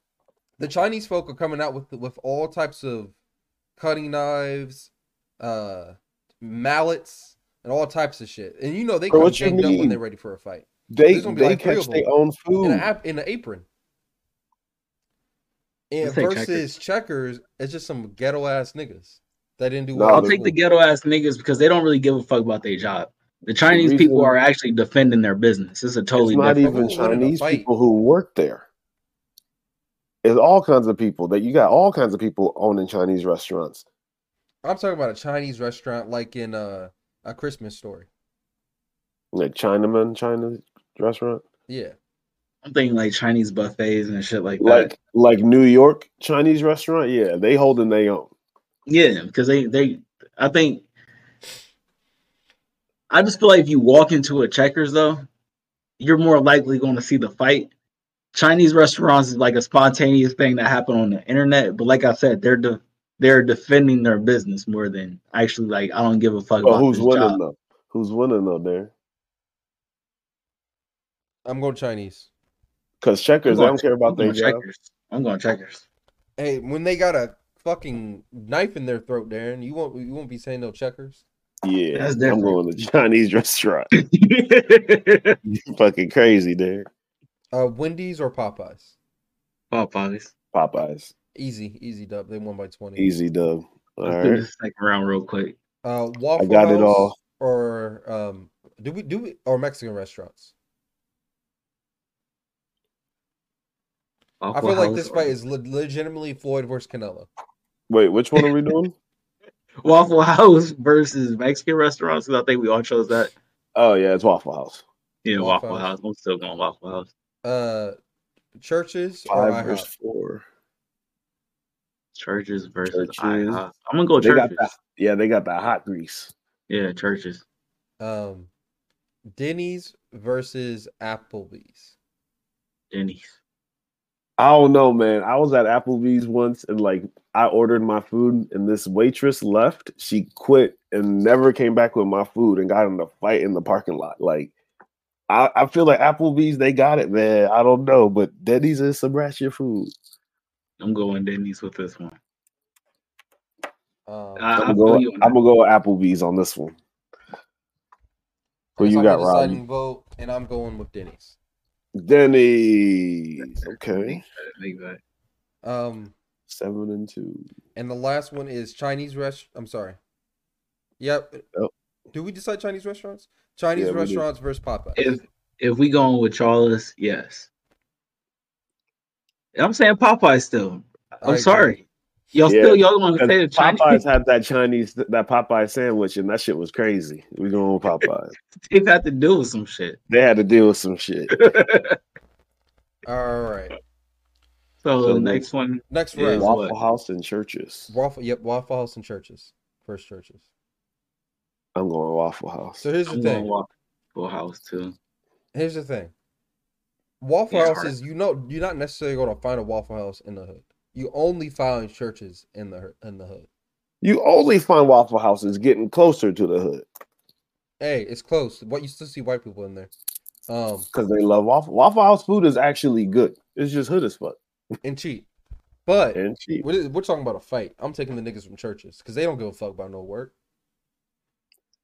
the Chinese folk are coming out with with all types of cutting knives, uh, mallets, and all types of shit. And you know they Bro, come what you ganged up when they're ready for a fight They There's they like catch their them. own in food. an ap- in an apron. And versus checkers. it's just some ghetto ass niggas that didn't do No, well. I'll take the ghetto ass niggas because they don't really give a fuck about their job. The Chinese reason- people are actually defending their business. It's a totally it's not different. even Who would win in a Chinese people who work there. It's all kinds of people that you got all kinds of people owning Chinese restaurants. I'm talking about a Chinese restaurant like in uh, a Christmas story. Like Chinaman China restaurant. Yeah. I'm thinking like Chinese buffets and shit like that. Like like New York Chinese restaurant. Yeah, they holding their own. Yeah, because they they I think I just feel like if you walk into a checkers though, you're more likely going to see the fight. Chinese restaurants is like a spontaneous thing that happened on the internet, but like I said, they're de- they're defending their business more than actually like I don't give a fuck But about who's this winning job. though? Who's winning though there? I'm going Chinese. Because checkers, I don't care about their checkers. I'm going checkers. Hey, when they got a fucking knife in their throat, Darren, you won't you won't be saying no checkers. Yeah, That's I'm going to Chinese restaurant. You fucking crazy there. Uh, Wendy's or Popeyes? Popeyes. Popeyes, Easy, easy dub. They won by twenty. easy dub. All Let's do right, this second round real quick. Uh, Waffle got it all. Or um, do we do we or Mexican restaurants? I Waffle feel like this or- fight is le- legitimately Floyd versus Canelo. wait, which one are we doing? Waffle House versus Mexican restaurants because I think we all chose that. oh yeah, it's Waffle House. Yeah, Waffle Waffle, House. House. I'm still going Waffle House. Uh, Church's or Five IHOP? versus four. Church's versus Church's. IHOP. I'm gonna go They got Church's. that. Yeah, they got that hot grease. Yeah, Church's. Um, Denny's versus Applebee's. Denny's. I don't know, man. I was at Applebee's once and like I ordered my food and this waitress left. She quit and never came back with my food and got in a fight in the parking lot. Like I, I feel like Applebee's, they got it, man. I don't know, but Denny's is some ratchet food. I'm going Denny's with this one. Um, I- I'm gonna go. feel you on I'm gonna go with Applebee's on this one. Who you got, the Rob? deciding vote, and I'm going with Denny's. Denny's. Okay, Big. Um, seven and two. and the last one is Chinese rest. I'm sorry. Yep. Yep. Do we decide Chinese restaurants? Chinese Yeah, restaurants versus Popeyes. If if we going with Charles, yes. I'm saying Popeye still. I I'm agree. sorry. Y'all Yeah, still y'all want to say the Because Chinese? Popeyes had that Chinese that Popeye sandwich and that shit was crazy. We going with Popeyes. They've had to deal with some shit. they had to deal with some shit. All right. so So the next one, Next one, round. Wa- Waffle House and Church's. Waffle. Yep. Waffle House and Church's. First Church's. I'm going Waffle House. So here's the I'm thing. going Waffle House too. Here's the thing. Waffle Yeah, House hard. is you know you're not necessarily going to find a Waffle House in the hood. You only find Church's in the hood- in the hood. You only find Waffle Houses getting closer to the hood Hey, it's close. What you still see white people in there. Um, because they love Waffle. Waffle House food is actually good. It's just hood as fuck and cheap. But and cheap. we're, we're talking about a fight. I'm taking the niggas from Church's because they don't give a fuck about no work.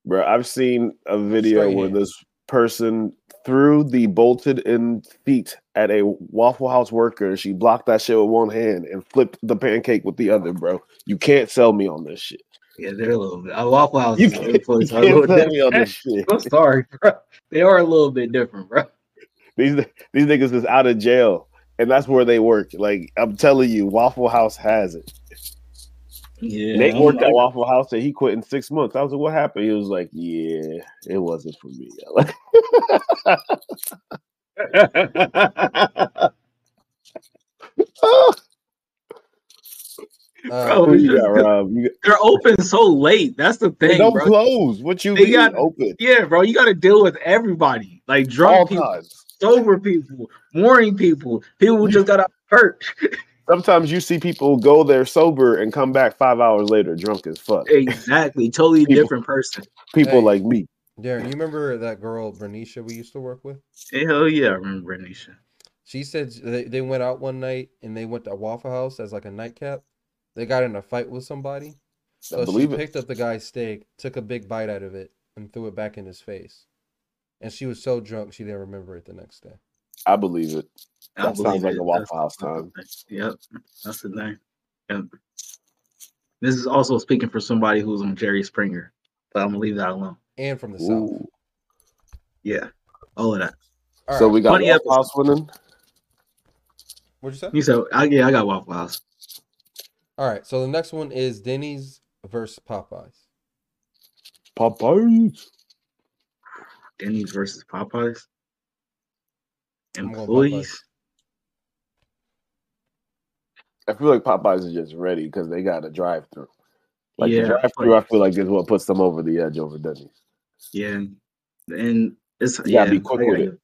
Bro, I've seen a video Straight where hand. this person threw the bolted in feet at a Waffle House worker. She blocked that shit with one hand and flipped the pancake with the other, bro. You can't sell me on this shit. Yeah, they're a little bit. A Waffle House You is can't, you influenced a can't little sell me on this shit. I'm sorry, bro. They are a little bit different, bro. These these niggas is out of jail, and that's where they work. Like I'm telling you, Waffle House has it. Yeah, Nate worked at like- Waffle House and he quit in six months. I was like, "What happened?" He was like, "Yeah, it wasn't for me." Uh, Bro, Who it's you just got, good. Rob? You got, They're open so late. That's the they thing, don't bro. close. What you They mean got- open? Yeah, bro. You got to deal with everybody, like drunk All people, times. sober people, morning people, people who just got out of church. Sometimes you see people go there sober and come back five hours later drunk as fuck. exactly, totally People- different person. People like me. Darren, you remember that girl Bernicia we used to work with? Hell yeah, I remember Nisha. She said they, they went out one night and they went to Waffle House as like a nightcap. They got in a fight with somebody. So she it. picked up the guy's steak, took a big bite out of it, and threw it back in his face. And she was so drunk she didn't remember it the next day. I believe it. I That sounds believe like a Waffle That's- House time. Yep, that's the thing. Yep. This is also speaking for somebody who's on Jerry Springer, but I'm gonna leave that alone. And from the south. Yeah, all of that. All so right. we got Funny Waffle House winning. What'd you say? You said, I, yeah, I got Waffle House. All right. So the next one is Denny's versus Popeyes. Popeyes. Denny's versus Popeyes. Employees. I feel like Popeyes is just ready because they got a drive through. Like Yeah, the drive through, I feel like is what puts them over the edge over Denny's. Yeah, and it's You gotta be quick with it.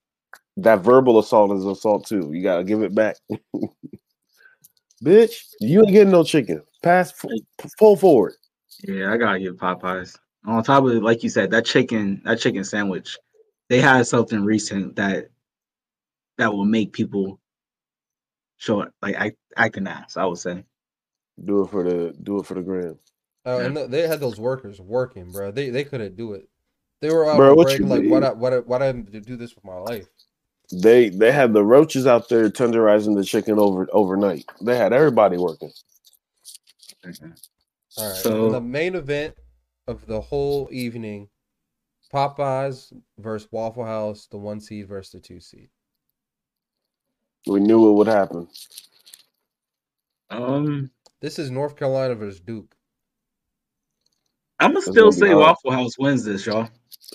That verbal assault is assault too. You gotta give it back. Bitch, you ain't getting no chicken. Pass full, full forward. Yeah, I gotta give Popeyes. On top of it, like you said, that chicken, that chicken sandwich, they had something recent that that will make people show it, like act, acting ass. I would say. Do it for the do it for the gram. Oh, and th- they had those workers working, bro. They they couldn't do it. They were out Bro, on what break, you like, mean? what I what I, what I do this with my life. They they had the roaches out there tenderizing the chicken over overnight. They had everybody working. All right. So- the main event of the whole evening, Popeyes versus Waffle House, the one seed versus the two seed. We knew it would happen. Um, This is North Carolina versus Duke. I'm gonna still gonna say. Waffle House wins this, y'all.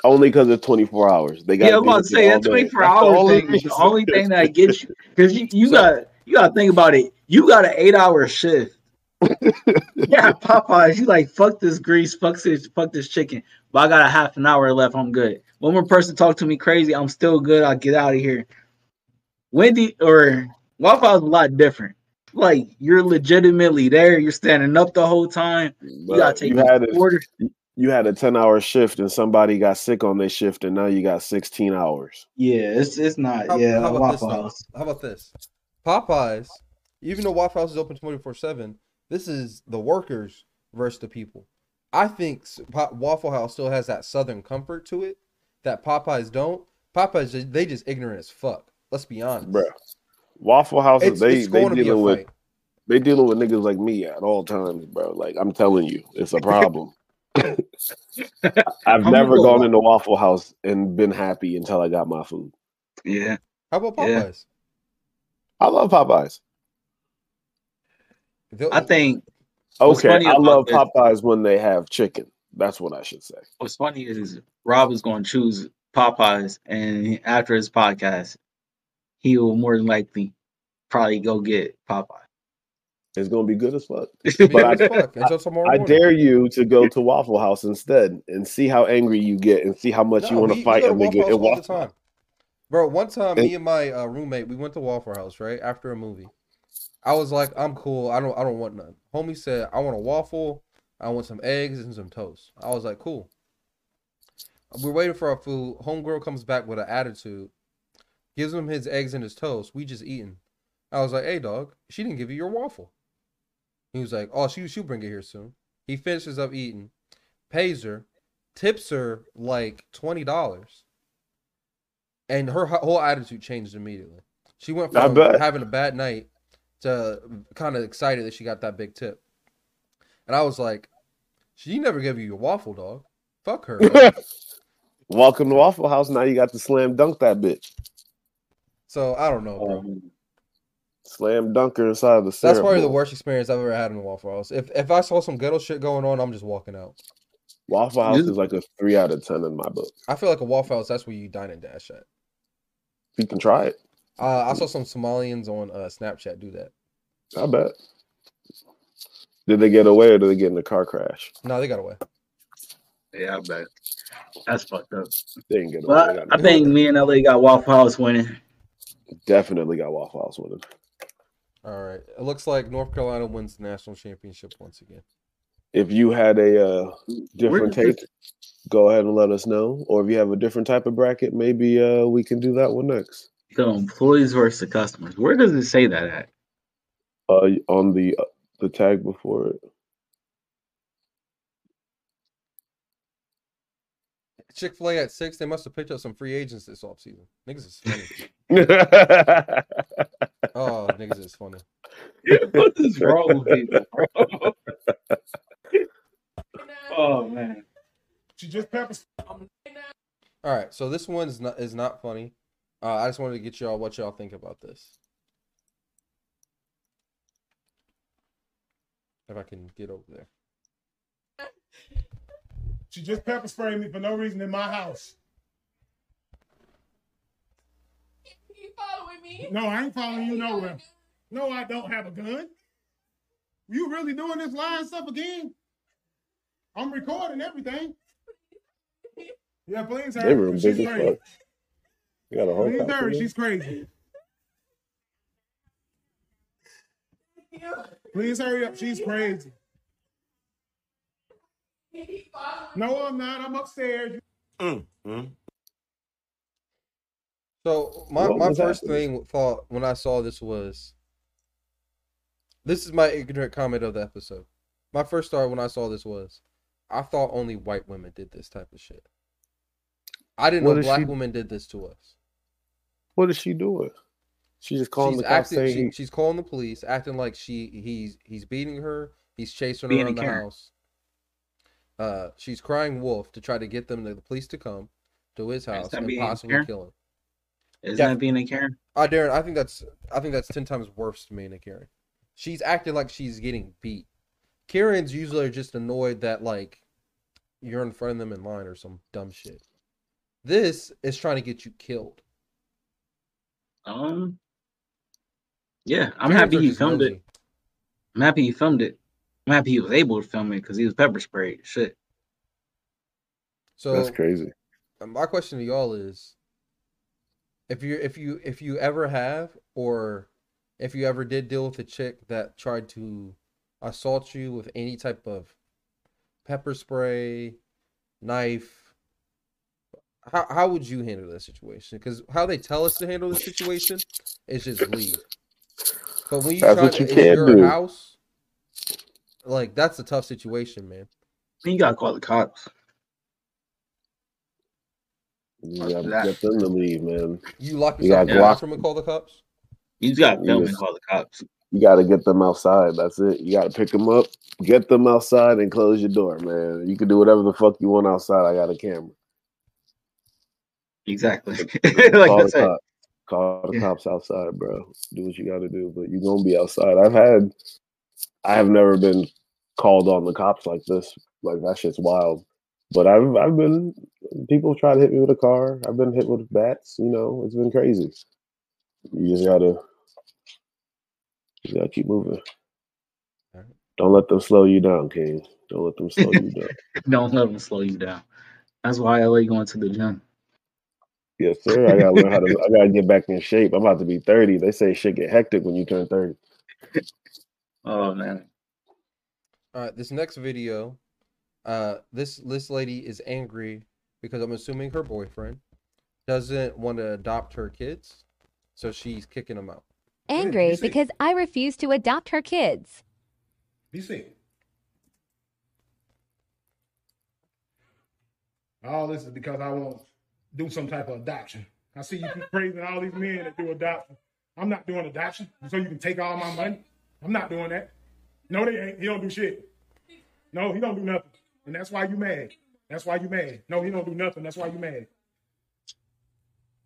Only because it's 24 hours. They got Yeah, I'm about to say that 24 hours thing is the only thing that gets you because you, you So- got you got to think about it. You got an eight hour shift. yeah, Popeyes. You like fuck this grease, fuck this, fuck this chicken. But I got a half an hour left. I'm good. One more person talk to me crazy. I'm still good. I'll get out of here. Wendy or Waffle House is a lot different. Like you're legitimately there. You're standing up the whole time. You gotta take you your had a, order. You had a 10 hour shift and somebody got sick on their shift and now you got 16 hours. Yeah, it's it's not. How, yeah, how about this? Waffle? House. How about this? Popeyes, even though Waffle House is open twenty four seven, this is the workers versus the people. I think Waffle House still has that Southern comfort to it that Popeyes don't. Popeyes, they just ignorant as fuck. Let's be honest, Bruh. Waffle houses, It's, they it's they going to be a dealing with fight. they dealing with niggas like me at all times, bro. Like I'm telling you, it's a problem. I've I'm never gonna go gone into Waffle House and been happy until I got my food. Yeah. How about Yeah. Popeyes? I love Popeyes. I think Okay, funny I love this- Popeyes when they have chicken. That's what I should say. what's funny is Rob is going to choose Popeyes, and after his podcast, he will more than likely probably go get Popeye. It's gonna be good as fuck. it's gonna be but good as fuck I dare you to go to Waffle House instead and see how angry you get and see how much you want to fight go a to nigga Waffle House all the time. House. Bro, one time And- me and my uh, roommate we went to Waffle House right after a movie. I was like, I'm cool. I don't I don't want none. Homie said, I want a waffle. I want some eggs and some toast. I was like, cool. We're waiting for our food. Homegirl comes back with an attitude, gives him his eggs and his toast. We just eating. I was like, hey dog, she didn't give you your waffle. He was like, oh, she she'll bring it here soon. He finishes up eating, pays her, tips her like twenty dollars. and her whole attitude changed immediately. She went from having a bad night to kind of excited that she got that big tip. And I was like, she never gave you your waffle, dog. Fuck her. dog." Welcome to Waffle House. Now you got to slam dunk that bitch. so I don't know, bro. Um, slam dunker inside of the That's syrup probably the worst experience I've ever had in a Waffle House. If if I saw some ghetto shit going on, I'm just walking out. Waffle House is like a three out of ten in my book. I feel like a Waffle House. That's where you dine and dash at. You can try it. Uh, I saw some Somalians on uh, Snapchat do that. I bet. Did they get away or did they get in a car crash? No, they got away. Yeah, I bet. That's fucked up. They didn't get away. They But got I think me and LA got Waffle House winning. definitely got Waffle House winning. All right. It looks like North Carolina wins the national championship once again. If you had a uh, different take, go ahead and let us know. Or if you have a different type of bracket, maybe uh, we can do that one next. So employees versus the customers. Where does it say that at? Uh, on the uh, the tag before it. Chick Fil A at six. They must have picked up some free agents this offseason. Niggas is funny. Oh, niggas is funny. what is wrong with people, bro? oh man. She just pepper. All right. So this one is not is not funny. Uh, I just wanted to get y'all what y'all think about this. If I can get over there. She just pepper sprayed me for no reason in my house. You following me? No, I ain't following you nowhere. No, I don't have a gun. You really doing this lying stuff again? I'm recording everything. Yeah, please They were hurry. big She's as crazy. fuck. You got a whole Please copy hurry. there? She's crazy. Please hurry up. She's crazy. No, I'm not. I'm upstairs. Mm, mm. So my, What my first happening? thing thought when I saw this was this is my ignorant comment of the episode. My first thought when I saw this was I thought only white women did this type of shit. I didn't What know black she- women did this to us. What is she doing? She just calling she's the cops saying she, she's calling the police, acting like she he's he's beating her, he's chasing her Being around the Karen. house. Uh she's crying wolf to try to get them to the police to come to his house and possibly kill him. Isn't Yeah. that being a Karen? Uh, Darren, I think that's I think that's ten times worse to me than a Karen. She's acting like she's getting beat. Karens usually are just annoyed that like you're in front of them in line or some dumb shit. This is trying to get you killed. Um. Yeah, I'm Karens happy he just filmed it. nosy. I'm happy he filmed it. I'm happy he was able to film it because he was pepper sprayed. Shit. So That's crazy. uh, my question to y'all is if you if you if you ever have or if you ever did deal with a chick that tried to assault you with any type of pepper spray, knife, how how would you handle that situation? Because how they tell us to handle the situation is just leave. But when you That's try what to, you it's can't your do. house, like that's a tough situation, man. You gotta call the cops. You gotta get them to leave, man. You lock You yourself got in the Glock. bathroom and call the cops. You just gotta film Yes. and call the cops. You gotta get them outside. That's it. You gotta pick them up, get them outside, and close your door, man. You can do whatever the fuck you want outside. I got a camera. Exactly. Call like I the said. cops. Call the Yeah. cops outside, bro. Do what you gotta do, but you're gonna be outside. I've had, I have never been called on the cops like this. Like that shit's wild. But I've I've been people try to hit me with a car. I've been hit with bats. You know, it's been crazy. You just gotta, you gotta keep moving. Alright. Don't let them slow you down, King. Don't let them slow you down. Don't let them slow you down. That's why LA going to the gym. Yes, sir. I gotta learn how to. I gotta get back in shape. I'm about to be 30. They say shit get hectic when you turn 30. Oh man. All right, this next video, uh, this this lady is angry because I'm assuming her boyfriend doesn't want to adopt her kids, so she's kicking them out. Angry you see. because I refuse to adopt her kids. Be see. All this is because I won't do some type of adoption. I see you keep praising all these men that do adoption. I'm not doing adoption, so you can take all my money. I'm not doing that. No, they ain't. He don't do shit. No, he don't do nothing, and that's why you mad. That's why you mad. No, he don't do nothing. That's why you mad.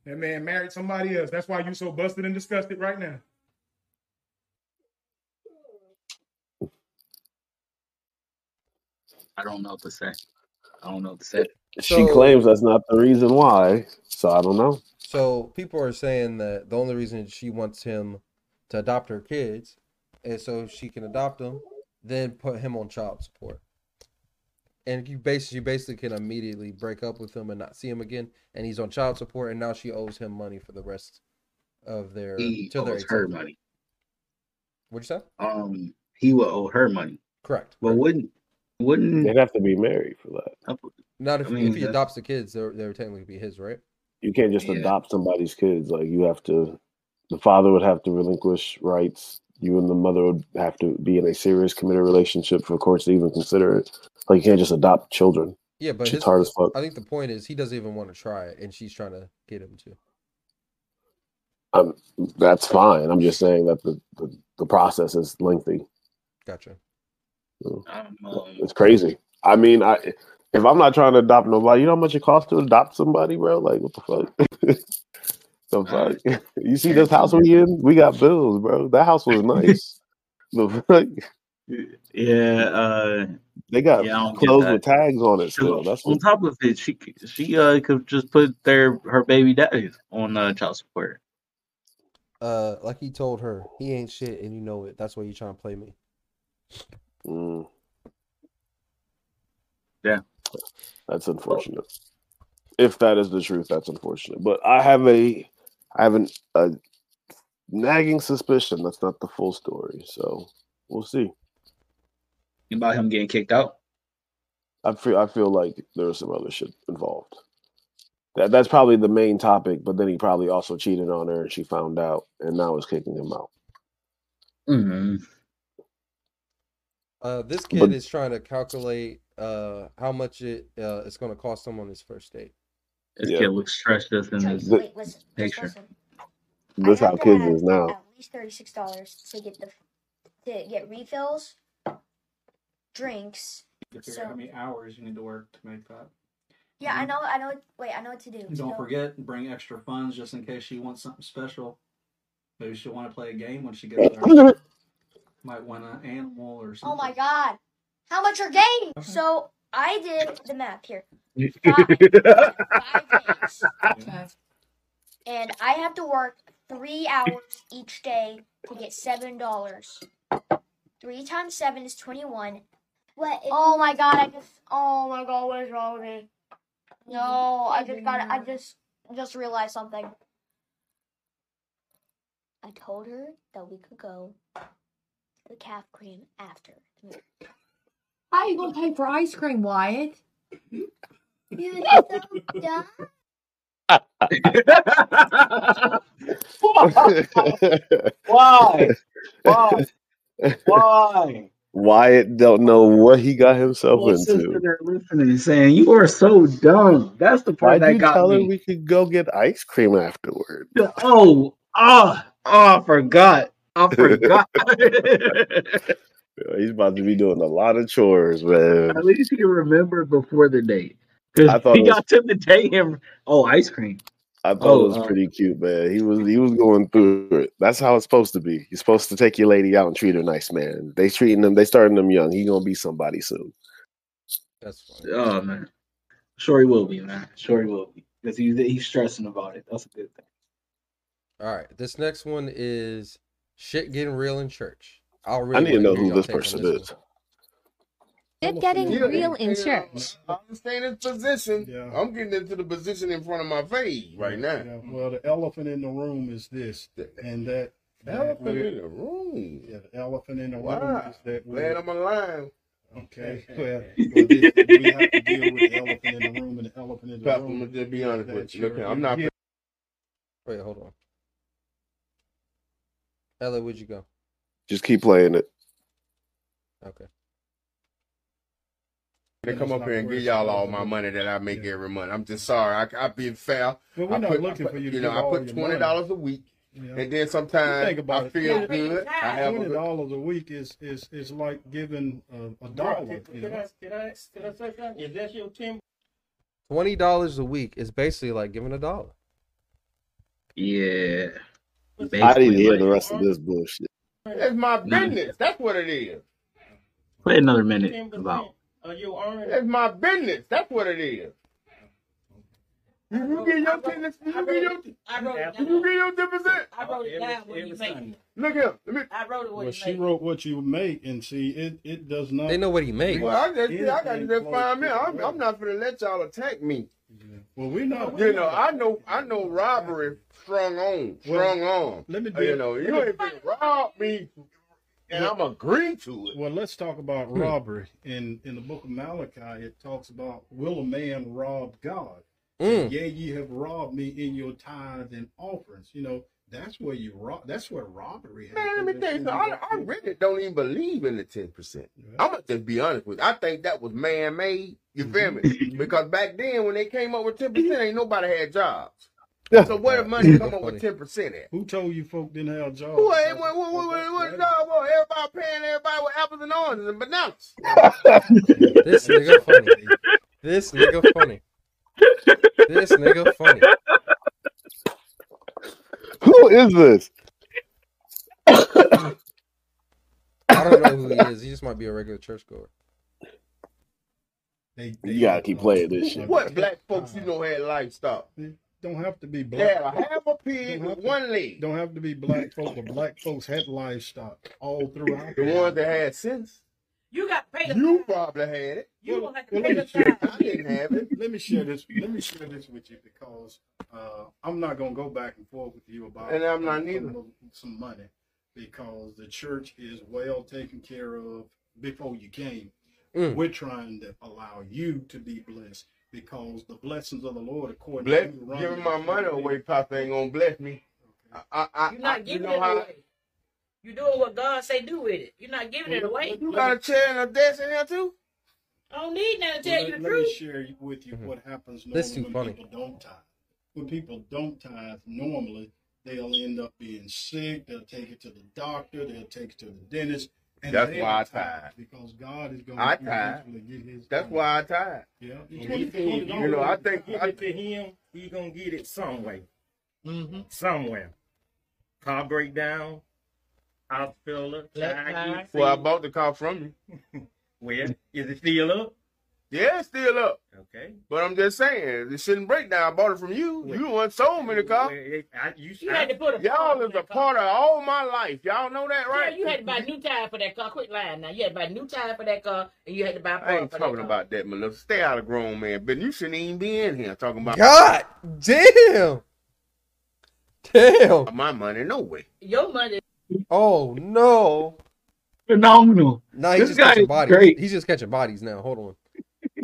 That man married somebody else. That's why you so busted and disgusted right now. I don't know what to say. I don't know what to say. She So- claims that's not the reason why, so I don't know. So people are saying that the only reason she wants him to adopt her kids is so she can adopt them, then put him on child support. And you basically, you basically can immediately break up with him and not see him again, and he's on child support, and now she owes him money for the rest of their He till their her 18th. money. What'd you say? Um, he will owe her money. Correct. But wouldn't wouldn't They'd have to be married for that. Not if, I mean, if he that- adopts the kids, they're they're technically be his, right? You can't just Yeah. adopt somebody's kids. Like you have to, the father would have to relinquish rights. You and the mother would have to be in a serious committed relationship for courts to even consider it. Like you can't just adopt children. Yeah, but Shit's his, hard as fuck. I think the point is he doesn't even want to try it, and she's trying to get him to. Um, that's fine. I'm just saying that the, the, the process is lengthy. Gotcha. So, um, it's crazy. I mean, I if I'm not trying to adopt nobody, you know how much it costs to adopt somebody, bro? Like what the fuck? the fuck? you see this house we in? We got bills, bro. That house was nice. the fuck? Yeah, uh They got Yeah, I don't get clothes with tags on it still. That's on what, top of it, she she uh could just put their her baby daddies on uh, child support. Uh, like he told her, he ain't shit, and you know it. That's why you trying to play me. mm, Yeah. that's unfortunate. If that is the truth, that's unfortunate. But I have a I have an, a nagging suspicion that's not the full story. So we'll see. About him getting kicked out. I feel I feel like there was some other shit involved. That that's probably the main topic, but then he probably also cheated on her and she found out and now is kicking him out. Mm-hmm. Uh, this kid But- is trying to calculate uh how much it uh it's gonna cost him on his first date. This Yeah. kid looks stressed just in Trace, his wait, listen, picture. listen. This I how have to kids is now. At least thirty-six dollars to get the to get refills, drinks. You figure So- how many hours you need to work to make that. Yeah, I Mhm. know. I know. what- Wait, I know what to do. Don't forget, bring extra funds just in case she wants something special. Maybe she'll want to play a game when she gets there. Might want an animal or something. Oh my god, how much are games? So I did the math here, five days, Okay. and I have to work three hours each day to get seven dollars. Three times seven is twenty-one. What? Oh my god, I just oh my god, what is wrong with me? No, I just got it. I just just realized something. I told her that we could go to the calf cream after. the meal. How you gonna pay for ice cream, Wyatt? You're so dumb. Why? Why? Why? Wyatt don't know what he got himself into. there listening, saying you are so dumb. That's the part Why'd that you got tell her me. we could go get ice cream afterward? Oh, ah, oh, I forgot. I forgot. He's about to be doing a lot of chores, man. At least he remembered before the date. I thought he was- got to the date him. Oh, ice cream. I thought Oh, it was uh, pretty cute, man. He was he was going through it. That's how it's supposed to be. You're supposed to take your lady out and treat her nice, man. They treating them, they starting them young. He gonna be somebody soon. That's funny. Oh man, sure he will be, man. Sure he will be. Because he's he's stressing about it. That's a good thing. All right, this next one is shit getting real in church. I'll I need to know who this person this is. Shit getting Yeah, real in yeah, church. I understand his position. Yeah. I'm getting into the position in front of my face right now. Yeah, well, the elephant in the room is this, and that. The that elephant in the room. Yeah, the elephant in the room Wow. is that. Glad we're- I'm alive. Okay, well, well this, we have to deal with the elephant in the room, and the elephant in the Papa, I'm room. gonna just be honest with you. you're- I'm not. yeah, Wait, hold on. Ella, where'd you go? Just keep playing it. Okay. To come up here and give y'all all my money that I make every month. I'm just sorry. I, I be fair. But we're I not put, looking put- for you You know, I put twenty dollars a week, Yeah. and then sometimes Think about I feel Yeah. good. I have twenty dollars a week is is is like giving a, a dollar. Can, can? I, can I, can I say something? Is that your ten? Twenty dollars a week is basically like giving a dollar. Yeah. I didn't hear the rest of this bullshit. It's my business. That's what it is. Play another minute about. Of your earnings? It's my business. That's what it is. You, you get your ten. You get your. I wrote it You down. get your ten percent. I wrote it down what you made. Look here. Let me. I wrote it what Well, you she made. wrote what you make, and see, it it does not. They know what he makes. Well, I just, I got to Anything just find me. I'm. I'm not gonna let y'all attack me. Well, we know. You know, I know, I know robbery strong on, strong on. Let me Uh, You be- know, you me- ain't finna rob me, and I'm agree to it. Well, let's talk about Hmm. robbery. In in the book of Malachi, it talks about will a man rob God? Mm. Yeah, ye have robbed me in your tithes and offerings. You know, that's where you rob. That's where robbery Man, let me tell you. I, I really don't even believe in the ten percent. I'm gonna just be honest with you. I think that was man made. You feel me? because back then, when they came up with ten percent, ain't nobody had jobs. So where the money come up with ten percent at? Who told you folk didn't have jobs? Who ain't what what what what, what job was? Everybody paying everybody with apples and oranges and bananas. This nigga funny. This nigga funny. This nigga funny. Who is this? I don't know who he is. He just might be a regular churchgoer. They, You gotta keep playing this shit. What black folks you know had livestock? Don't have to be black. had a half a pig with to- one leg. Don't have to be black folk, but black folks had livestock all throughout. The ones that had sense. You got to pay the You probably had it. You gonna have to Well, pay let the me share. I didn't have it. Let me share this. Let me share this with you because uh, I'm not gonna go back and forth with you about And I'm not some- neither. some money because the church is well taken care of before you came. Mm. We're trying to allow you to be blessed because the blessings of the Lord, according Bless, to Deuteronomy giving my money away, Papa ain't gonna bless me. I, I, I, You're I- not you giving know it how away. You're doing what God say do with it. You're not giving it away. you got a chair and a desk in here too. I don't need nothing to Well, tell let, you the let me share with you mm-hmm. what happens normally too when funny. people don't tithe. When people don't tithe, normally they'll end up being sick. They'll take it to the doctor. They'll take it to the dentist. And That's why I tithe tithe. because God is going I to tithe. eventually get His. That's why I tired. Yeah. You know, I think give I, it to him. He gonna get it some way, Mm-hmm. somewhere. Car breakdown, hospital, tire, well, I bought the car from you. Well, is it still up? Yeah, it's still up. Okay. But I'm just saying, it shouldn't break down. I bought it from you. You the one sold me the car. Well, it- I- you, You had to put a Y'all is a part of all my life. Y'all know that, right? Yeah, you had to buy new tire for that car. Quit lying now. You had to buy new tire for that car, and you had to buy I part ain't for talking that car. about that, Melissa. Stay out of grown man But You shouldn't even be in here talking about God damn. Damn. my money. No way. Your money. Oh no. Phenomenal. Nah, he's This just guy catching bodies. great. He's just catching bodies now. Hold on.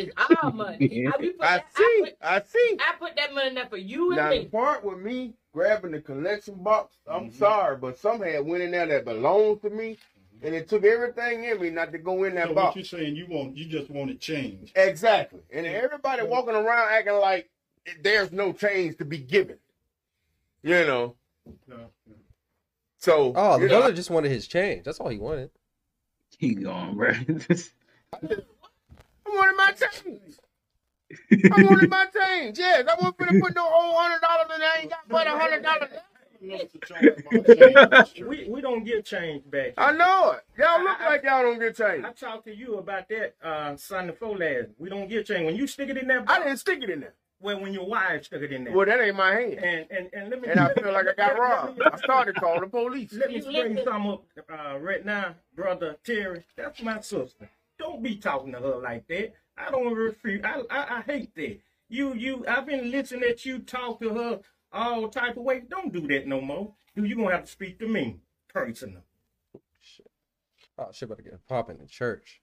It's our money. I, we put I that, see. put, I see. I put that money there for you and Now the part with me grabbing the collection box, I'm Mm-hmm. sorry, but some had went in there that belongs to me, and it took everything in me not to go in that So what you're saying, you want, you just want to change. Exactly. And everybody walking around acting like there's no change to be given. You know. So Oh, the you know, just wanted his change. That's all he wanted. He gone, bro. I wanted my change. I wanted my change. Yes, I wasn't finna put no whole hundred dollars in. I ain't got but a hundred dollars. we we don't get change back. I know it. Y'all look like y'all don't get change. I talked to you about that uh, Sunday before last. We don't get change when you stick it in that. I didn't stick it in there. Well, when your wife stuck it in there. Well, that ain't my hand. And and and let me. And I feel like I got robbed. I started calling the police. Let me bring some up uh, right now, brother Terry. That's my sister. Don't be talking to her like that. I don't refuse. I, I I hate that. You you. I've been listening at you talk to her all type of ways. Don't do that no more. You you gonna have to speak to me personal. Shit. Oh shit, about to get popping in church.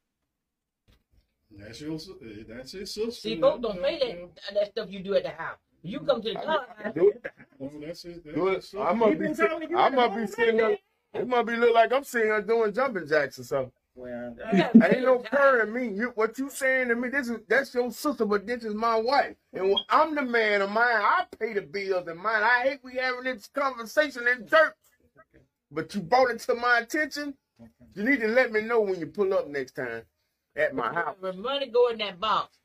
That's your, si- uh, that's his sister. See, folks don't say that that stuff you do at the house. You come to the car. Do it. Well, that's his, that's Do it. sister. I must He be, been sit- telling you I must be sitting night, there. It must be look like I'm sitting here doing jumping jacks or something. Well, ain't no purring me. You, what you saying to me? This is that's your sister, but this is my wife, and I'm the man of mine. I pay the bills and mine. I hate we having this conversation in church, but you brought it to my attention. You need to let me know when you pull up next time at my house. When money go in that box,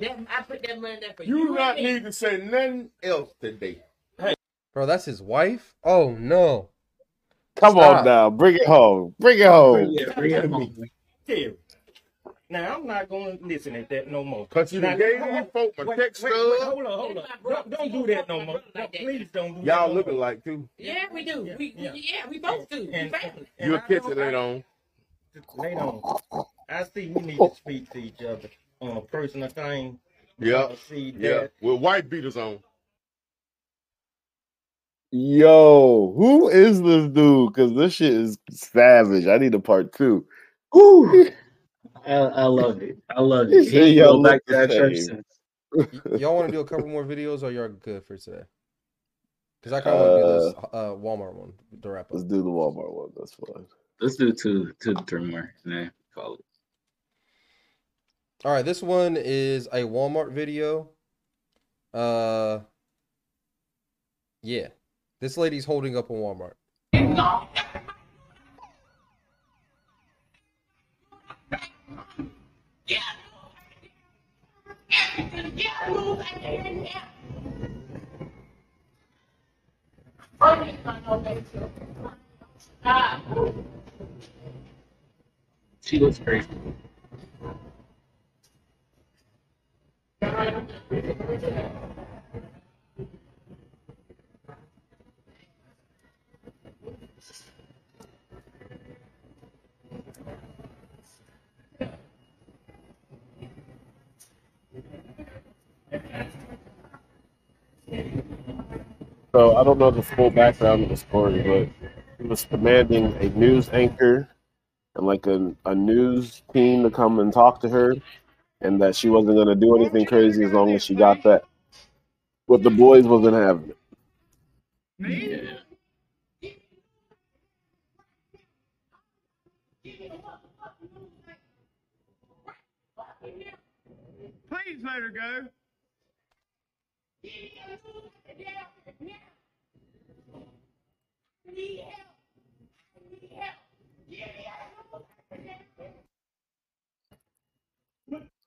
that, I put that money there for you. You not need to say nothing else today. Hey, Bro, that's his wife? Oh no. Come Stop. on now, bring it home. Bring it home. Yeah, bring it home. Terry. Now I'm not gonna listen at that no more. Cause you Now, done gave hold these on. folk my text wait, wait, stub. hold on, hold on. Don't, don't do that no more. No, please don't do. Y'all no looking more. like too. Yeah, we do. We, we Yeah. yeah. we both do. We And- family. and You'll I catch don't- it later on. Later on. I see we need to speak to each other on a personal thing. Yeah, see yeah. that With white beaters on. Yo, who is this dude? Because this shit is savage. I need a part two. Whew. I, I love it. I love it. He y'all go back to that church since. Y- y'all want to do a couple more videos or y'all good for today? Because I kind of want to do this uh, Walmart one to wrap Let's do the Walmart one. That's fine. Let's do two, two, three more. And then call it. All right, this one is a Walmart video. Uh, yeah, this lady's holding up a Walmart. She looks crazy. I don't know the full background of the story, but he was commanding a news anchor and like a, a news team to come and talk to her, and that she wasn't gonna do anything crazy as long as she got that. But the boys wasn't having it. Please let her go.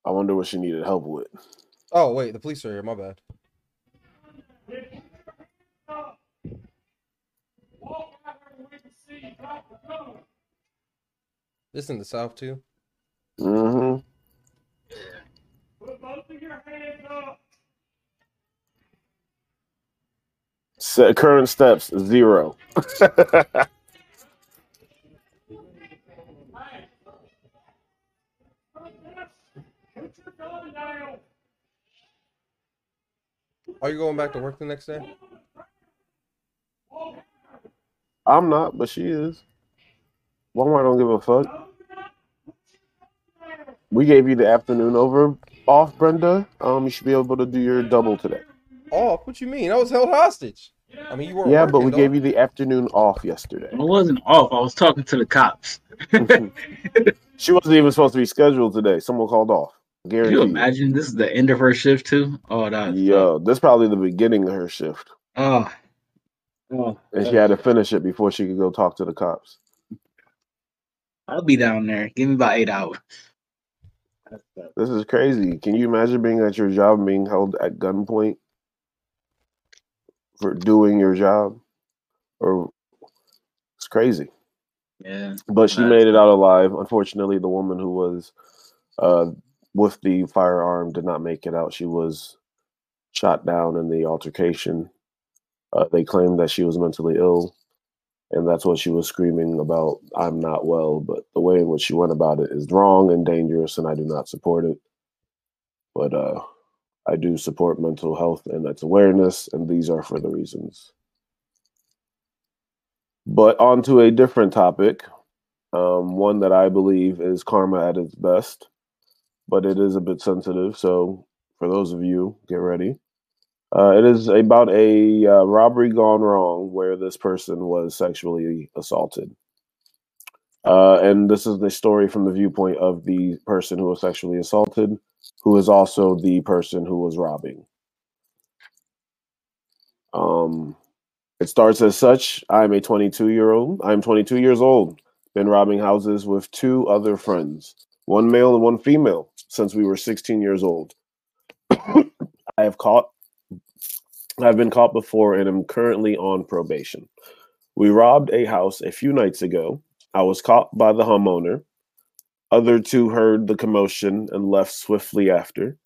I wonder what she needed help with. Oh wait, the police are here. My bad. This in the south too. Mm-hmm. Se- current steps zero. Are you going back to work the next day? I'm not, but she is. Walmart don't give a fuck. We gave you the afternoon over off, Brenda. Um, you should be able to do your double today. Off? What you mean? I was held hostage. I mean, you weren't Yeah, working, but we though. gave you the afternoon off yesterday. I wasn't off. I was talking to the cops. She wasn't even supposed to be scheduled today. Someone called off. Can you you. imagine this is the end of her shift too? Oh, that. Yo, this probably the beginning of her shift, Oh. Oh. and she had to finish it before she could go talk to the cops. I'll be down there. Give me about eight hours. This is crazy. Can you imagine being at your job and being held at gunpoint for doing your job? Or it's crazy. Yeah. But she made it out alive. Unfortunately, the woman who was uh, with the firearm did not make it out. She was shot down in the altercation. Uh, they claimed that she was mentally ill, and that's what she was screaming about. I'm not well, but the way in which she went about it is wrong and dangerous, and I do not support it. But uh, I do support mental health and its awareness, and these are for the reasons. But on to a different topic, um, one that I believe is karma at its best, but it is a bit sensitive. So, for those of you, get ready. Uh, it is about a uh, robbery gone wrong where this person was sexually assaulted. Uh, and this is the story from the viewpoint of the person who was sexually assaulted, who is also the person who was robbing. Um, it starts as such. I'm a 22 year old. I'm 22 years old. Been robbing houses with two other friends, one male and one female, since we were 16 years old. I have caught. I've been caught before and am currently on probation. We robbed a house a few nights ago. I was caught by the homeowner. Other two heard the commotion and left swiftly after.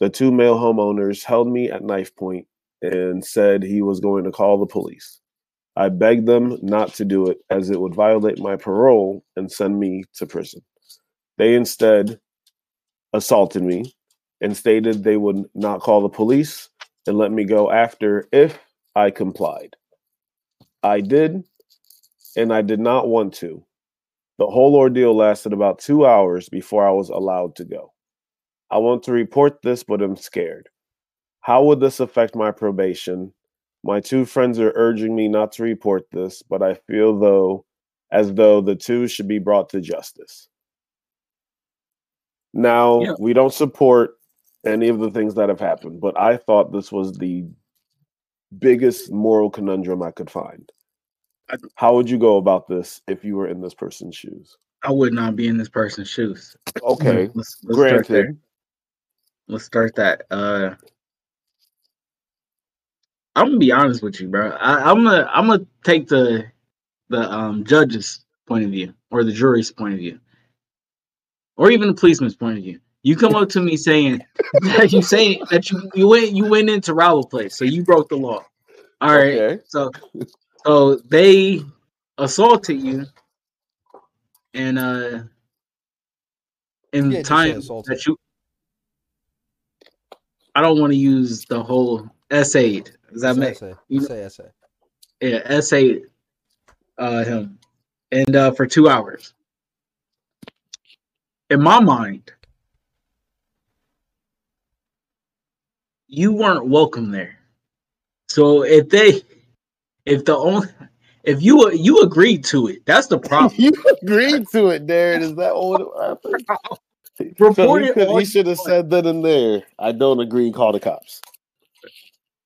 The two male homeowners held me at knife point and said he was going to call the police. I begged them not to do it as it would violate my parole and send me to prison. They instead assaulted me and stated they would not call the police and let me go after if I complied. I did, and I did not want to. The whole ordeal lasted about two hours before I was allowed to go. I want to report this, but I'm scared. How would this affect my probation? My two friends are urging me not to report this, but I feel though as though the two should be brought to justice. Now, Yeah. we don't support any of the things that have happened, but I thought this was the biggest moral conundrum I could find. How would you go about this if you were in this person's shoes? I would not be in this person's shoes. Okay, let's, let's start granted. Let's start that. Uh, I'm gonna be honest with you, bro. I, I'm gonna I'm gonna take the the um judge's point of view or the jury's point of view, or even the policeman's point of view. You come up to me saying that you say that you you went you went into a place, so you broke the law. All right. So so they assaulted you, and uh, in You can't just say time that you. I don't want to use the whole essayed. Does that make essay. you know- Say essay. yeah, essay uh him. And uh for two hours. In my mind, you weren't welcome there. So if they if the only if you you agreed to it, that's the problem. you agreed to it, Darren. Is that what happened? Report So he, all he should have said that in there. I don't agree. Call the cops.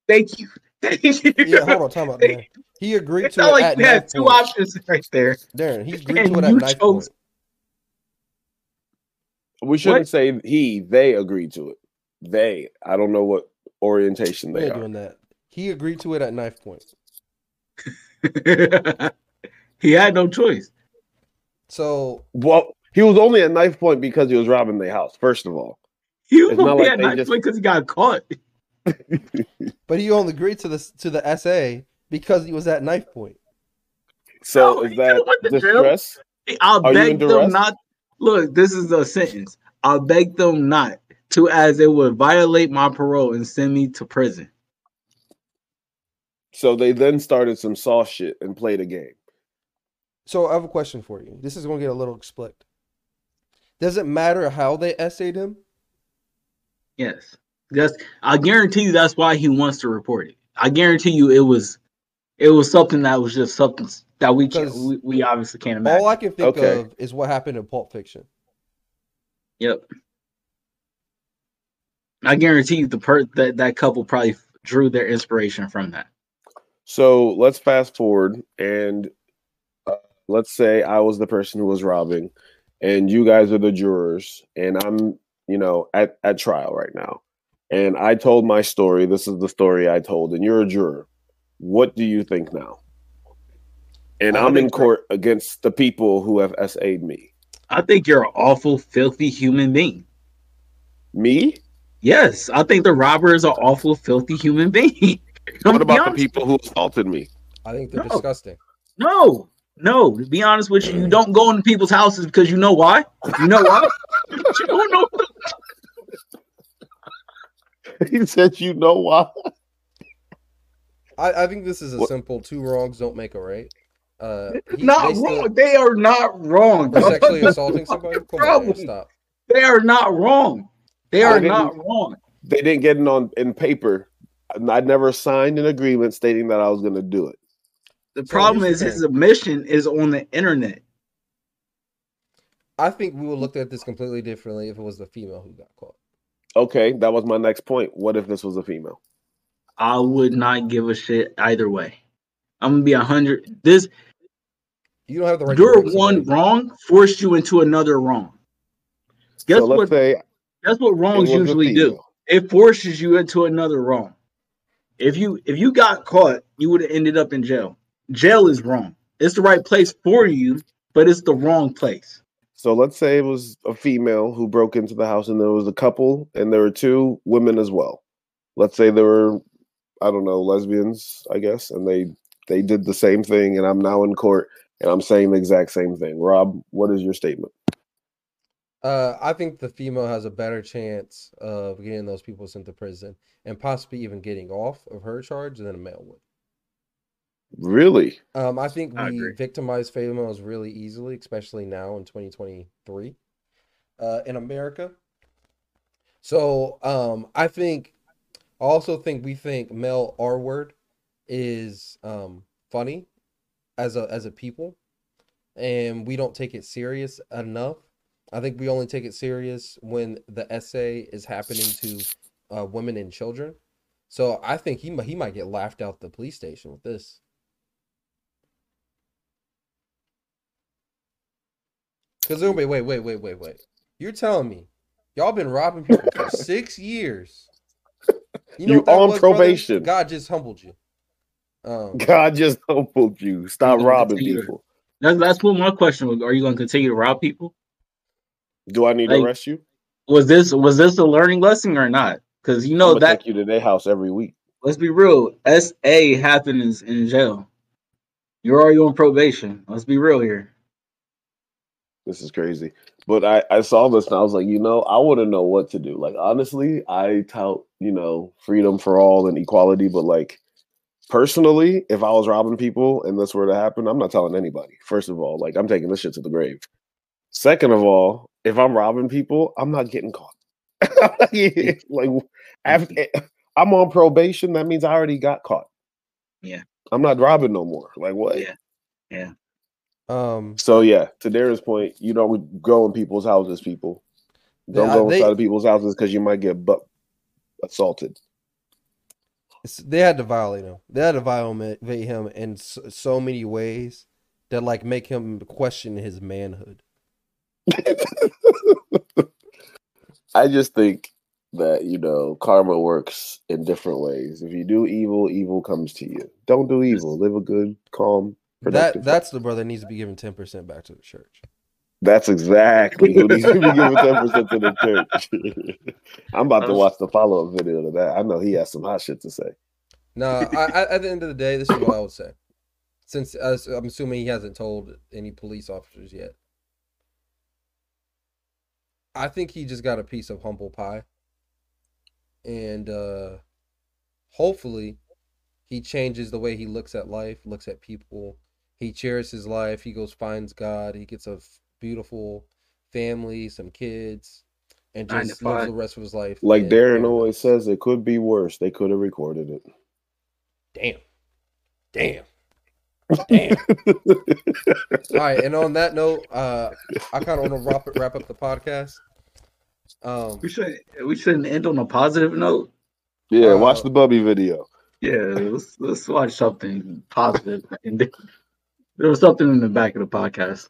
Thank you. Thank Yeah, hold on, time out, Darren. He agreed It's to not it like at you had two point. options right there. Darren, he agreed And to it at you knife chose- point. We shouldn't say he. They agreed to it. They. I don't know what orientation We they ain't are. doing that. He agreed to it at knife point. he had no choice. So Well, he was only at knife point because he was robbing the house. First of all, He was It's only like at knife just- point because he got caught. But he only agreed to the to the SA because he was at knife point. so is that distress? I'll Are beg them duress? not. Look, this is a sentence. I'll beg them not to, as it would violate my parole and send me to prison. So they then started some soft shit and played a game. So I have a question for you. This is going to get a little split. Does it matter how they essayed him? Yes, that's. I guarantee you that's why he wants to report it. I guarantee you it was, it was something that was just something that we can't, we, we obviously can't imagine. All I can think Okay. of is what happened in Pulp Fiction. Yep. I guarantee you the per that that couple probably drew their inspiration from that. So let's fast forward and uh, let's say I was the person who was robbing, and you guys are the jurors, and I'm, you know, at, at trial right now. And I told my story. This is the story I told, and you're a juror. What do you think now? And I I'm in court against the people who have SA'd me. I think you're an awful, filthy human being. Me? Yes, I think the robber is an awful, filthy human being. I'm What about the people who assaulted me? I think they're No. disgusting. No, no. To be honest with you, you don't go into people's houses because you know why. You know why? you don't know. he said, "You know why?" I, I think this is a simple two wrongs don't make a right. Uh, he- Not they still- wrong. They are not wrong. Sexually assaulting somebody? Come on, stop. They are not wrong. They are didn't- not wrong. They didn't get it on in paper. I never signed an agreement stating that I was going to do it. The problem here's is his thing. admission is on the internet. I think we would look at this completely differently if it was the female who got caught. Okay, that was my next point. What if this was a female? I would not give a shit either way. I'm gonna be a hundred. This You don't have the right. your one wrong forced you into another wrong. Guess so let's what? say That's what wrongs usually do. It forces you into another wrong. If you if you got caught, you would have ended up in jail. Jail is wrong. It's the right place for you, but it's the wrong place. So let's say it was a female who broke into the house and there was a couple and there were two women as well. Let's say there were I don't know, lesbians, I guess, and they they did the same thing and I'm now in court and I'm saying the exact same thing. Rob, what is your statement? Uh, I think the female has a better chance of getting those people sent to prison and possibly even getting off of her charge than a male would. Really? Um, I think I we agree. victimize females really easily, especially now in 2023 uh, in America. So um, I think, I also think we think male R word is um, funny as a as a people, and we don't take it serious enough. I think we only take it serious when the essay is happening to uh, women and children. So I think he might he might get laughed out the police station with this. Because wait, wait, wait, wait, wait, wait. You're telling me y'all been robbing people for six years? You what that on was, brother? probation. God just humbled you. Um, God just humbled you. Stop robbing people. That's that's what my question was. Are you gonna continue to rob people? Do I need to arrest you? Was this was this a learning lesson or not? Because you know that take you to their house every week. let's be real, SA happens in jail. You're already on probation. Let's be real here. This is crazy. But I, I saw this and I was like, you know, I wouldn't know what to do. Like honestly, I tout, you know, freedom for all and equality, but like personally, if I was robbing people and this were to happen, I'm not telling anybody. First of all, like I'm taking this shit to the grave. Second of all, if I'm robbing people, I'm not getting caught. like after, I'm on probation, that means I already got caught. Yeah. I'm not robbing no more. Like what? Yeah. Yeah. um, So yeah, to Darren's point, you don't go in people's houses, people. Don't Yeah, go they- inside of people's houses because you might get butt assaulted. they had to violate him. They had to violate him in so, so many ways that like make him question his manhood. I just think that you know karma works in different ways. If you do evil, evil comes to you. Don't do evil. Live a good, calm, productive. That that's the brother needs to be given ten percent back to the church. That's exactly who needs to be giving ten percent to the church. I'm about to watch the follow up video to that. I know he has some hot shit to say. No, I, I, at the end of the day, this is what I would say. Since uh, I'm assuming he hasn't told any police officers yet, I think he just got a piece of humble pie, and uh, hopefully, he changes the way he looks at life, looks at people. He cherishes life. He goes finds God. He gets a f- beautiful family, some kids, and Nine to just lives the rest of his life. Like in Darren paradise. always says, it could be worse. They could have recorded it. Damn. Damn. Damn. All right, and on that note, uh, I kind of want to wrap wrap up the podcast. Um, We should we shouldn't end on a positive note. Yeah, Uh, watch the Bubby video. Yeah, let's let's watch something positive. And there was something in the back of the podcast.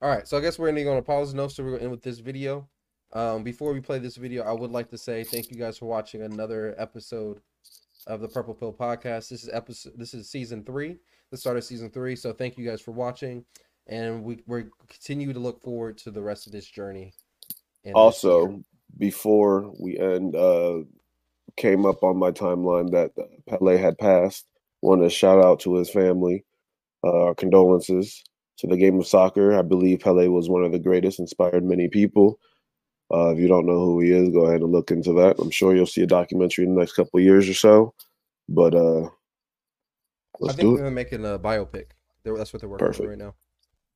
all right, so I guess we're ending on a positive note, so we're gonna end with this video. Um, before we play this video, I would like to say thank you guys for watching another episode of the Purple Pill Podcast. This is episode. This is season three, the start of season three. So thank you guys for watching, and we we continue to look forward to the rest of this journey. and this also before we end uh came up on my timeline that Pele had passed want to shout out to his family uh our condolences to the game of soccer I believe Pele was one of the greatest inspired many people uh if you don't know who he is go ahead and look into that I'm sure you'll see a documentary in the next couple of years or so but uh I let's think do they're it making a biopic. That's what they're working Perfect. on right now.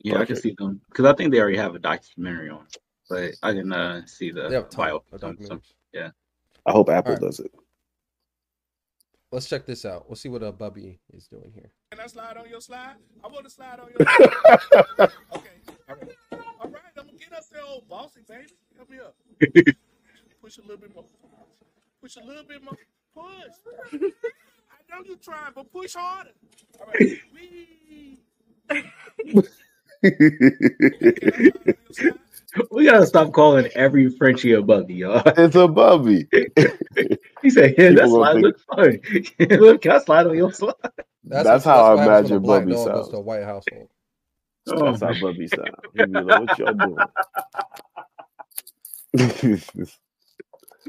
Yeah, I can see them because I think they already have a documentary on, it, but I can uh, see the They have bio. some- some- yeah, I hope Apple Alright. does it let's check this out. We'll see what uh, Bubby is doing here. Can I slide on your slide? I want to slide on your slide. okay. All right. All right. I'm gonna get up there, old bossy baby. Help me up. Push a little bit more. Push a little bit more. Push. I know you're trying, but push harder. All right. Wee. We gotta stop calling every Frenchie a bubby, y'all. It's a bubby. He said, "Yeah, that People slide gonna looks fun. Look, can I slide on your slide?" That's how I what happens when a imagine black Bubby dog sounds. to a white household. Oh, that's how Bubby sound. He be like, "What y'all doing?"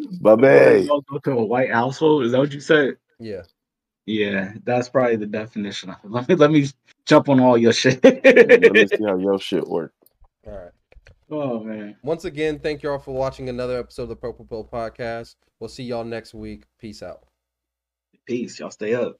Bubby. Y'all go to a white household. Is that what you said? Yeah. Yeah, that's probably the definition of it. Let me let me jump on all your shit. Let me see how your shit work. All right. oh man. Once again, thank y'all for watching another episode of the Purple Pill Podcast. We'll see y'all next week. Peace out. Peace. Y'all stay up.